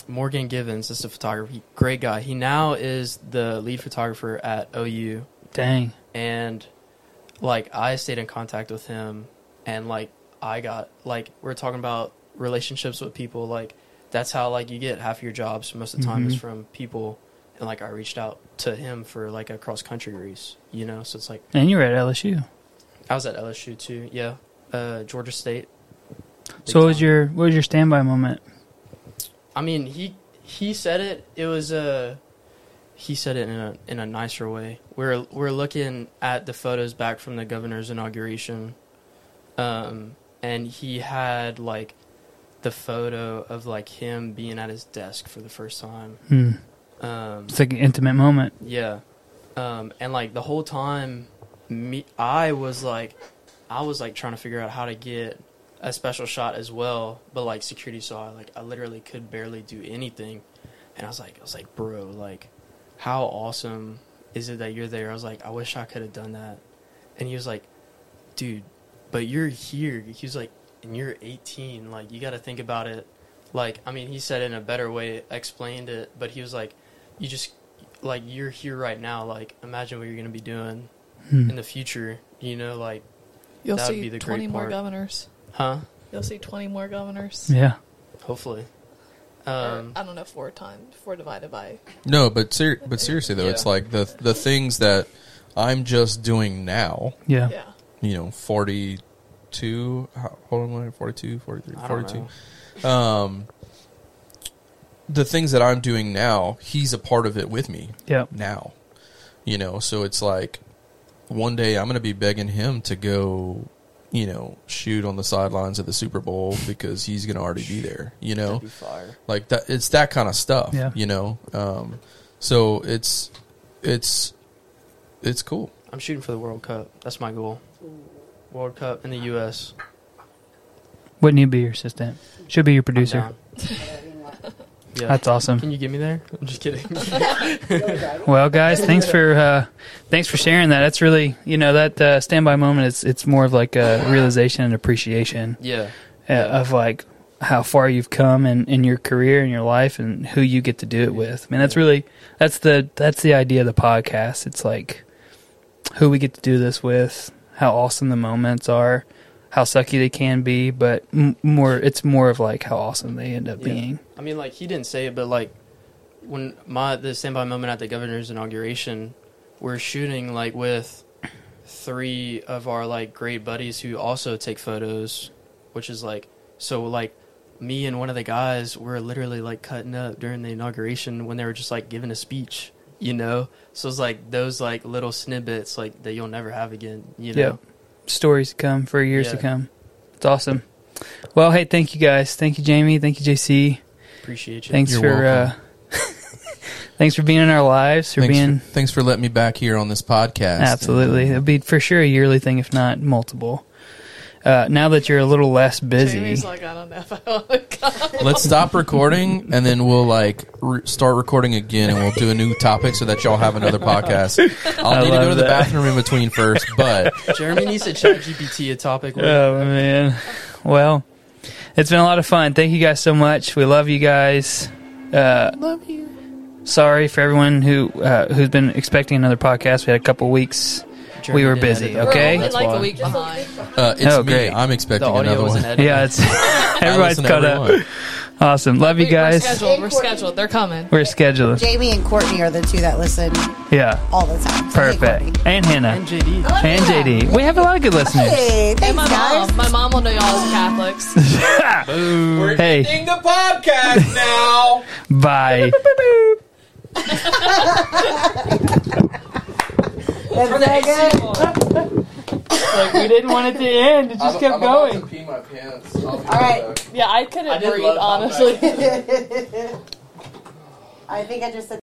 Morgan Givens is a photographer. He, great guy. He now is the lead photographer at OU, Dang. and like I stayed in contact with him, and like I got like we're talking about relationships with people. Like that's how like you get half your jobs most of the time is Mhm. from people, and like I reached out to him for like a cross country race, you know. So it's like And you were at LSU. I was at LSU too, yeah, uh, Georgia State. Big So what was your what was your standby moment? I mean, he he said it. It was a. He said it in a in a nicer way. We're we're looking at the photos back from the governor's inauguration, um, and he had like the photo of like him being at his desk for the first time. Hmm. Um, It's like an intimate moment. yeah, um, and like the whole time, me I was like, I was like trying to figure out how to get a special shot as well, but like security saw like I literally could barely do anything, and I was like, I was like, bro, like, how awesome is it that you're there? I was like, I wish I could have done that, and he was like, dude, but you're here. He was like, and you're 18, like you got to think about it. Like, I mean, he said it in a better way, explained it, but he was like, you just like you're here right now. Like, imagine what you're gonna be doing Hmm. in the future. You know, like, You'll That would see be the 20 great more part. governors. Huh? You'll see 20 more governors. Yeah. Hopefully. Or, Um, I don't know, four times, four divided by. No, but ser- but seriously though, it's like the the things that I'm just doing now, Yeah. Yeah. you know, 42 hold on, 42, 43, 42. Um the things that I'm doing now, he's a part of it with me. Yeah. now. You know, so it's like one day I'm going to be begging him to go, you know, shoot on the sidelines of the Super Bowl because he's going to already be there, you know? Be fire. Like that it's that kind of stuff, Yeah. you know? Um so it's it's it's cool. I'm shooting for the World Cup. That's my goal. World Cup in the U.S. Wouldn't you be your assistant? Should be your producer. I'm down. yeah. That's awesome. Can you get me there? I'm just kidding. Well, guys, thanks for uh, thanks for sharing that. That's really you know that uh, standby moment. It's it's more of like a realization and appreciation yeah. uh, of like how far you've come in, in your career and your life and who you get to do it with. I mean, that's really that's the that's the idea of the podcast. It's like who we get to do this with, how awesome the moments are, how sucky they can be, but m- more it's more of like how awesome they end up Yeah. being. I mean, like he didn't say it, but like when my the standby moment at the governor's inauguration, we're shooting like with three of our like great buddies who also take photos, which is like so like me and one of the guys were literally like cutting up during the inauguration when they were just like giving a speech, you know. So it's like those like little snippets like that you'll never have again, you know. Yeah. Stories to come for years to come. It's awesome. Well, hey, thank you guys. Thank you, Jamie. Thank you, JC. Appreciate you. Thanks You're for uh, thanks for being in our lives. For thanks, being for, thanks for letting me back here on this podcast. absolutely, And, it'll be for sure a yearly thing, if not multiple. Uh, now that you're a little less busy, Jamie's like, I don't know if I want to come. Let's stop recording and then we'll like re- start recording again and we'll do a new topic so that y'all have another podcast. I'll I need to go love to the that. bathroom in between first, but Jeremy needs to chat GPT a topic. with- Oh man. Well, it's been a lot of fun. Thank you guys so much. We love you guys. Uh, love you. sorry for everyone who uh, who's been expecting another podcast. We had a couple weeks. Jeremy we were busy, edit it. We're okay? only like why. a week behind. Uh, it's Oh, me. great. I'm The expecting audio another wasn't one. edited. Yeah, it's I everybody's listen to caught every up. Awesome. Love you Wait, guys. We're scheduled. We're scheduled. They're coming. We're scheduled. Jamie and Courtney are the two that listen Yeah. all the time. So, hey, Perfect. Courtney. And Hannah. And JD. And JD. We have a lot of good listeners. Hey, And my guys. mom. My mom will know y'all as Catholics. We're Hey. ending the podcast now. Bye. That's so good. like we didn't want it to end. It just kept going. pee my pants. All right. yeah, I couldn't I breathe, honestly. I think I just said.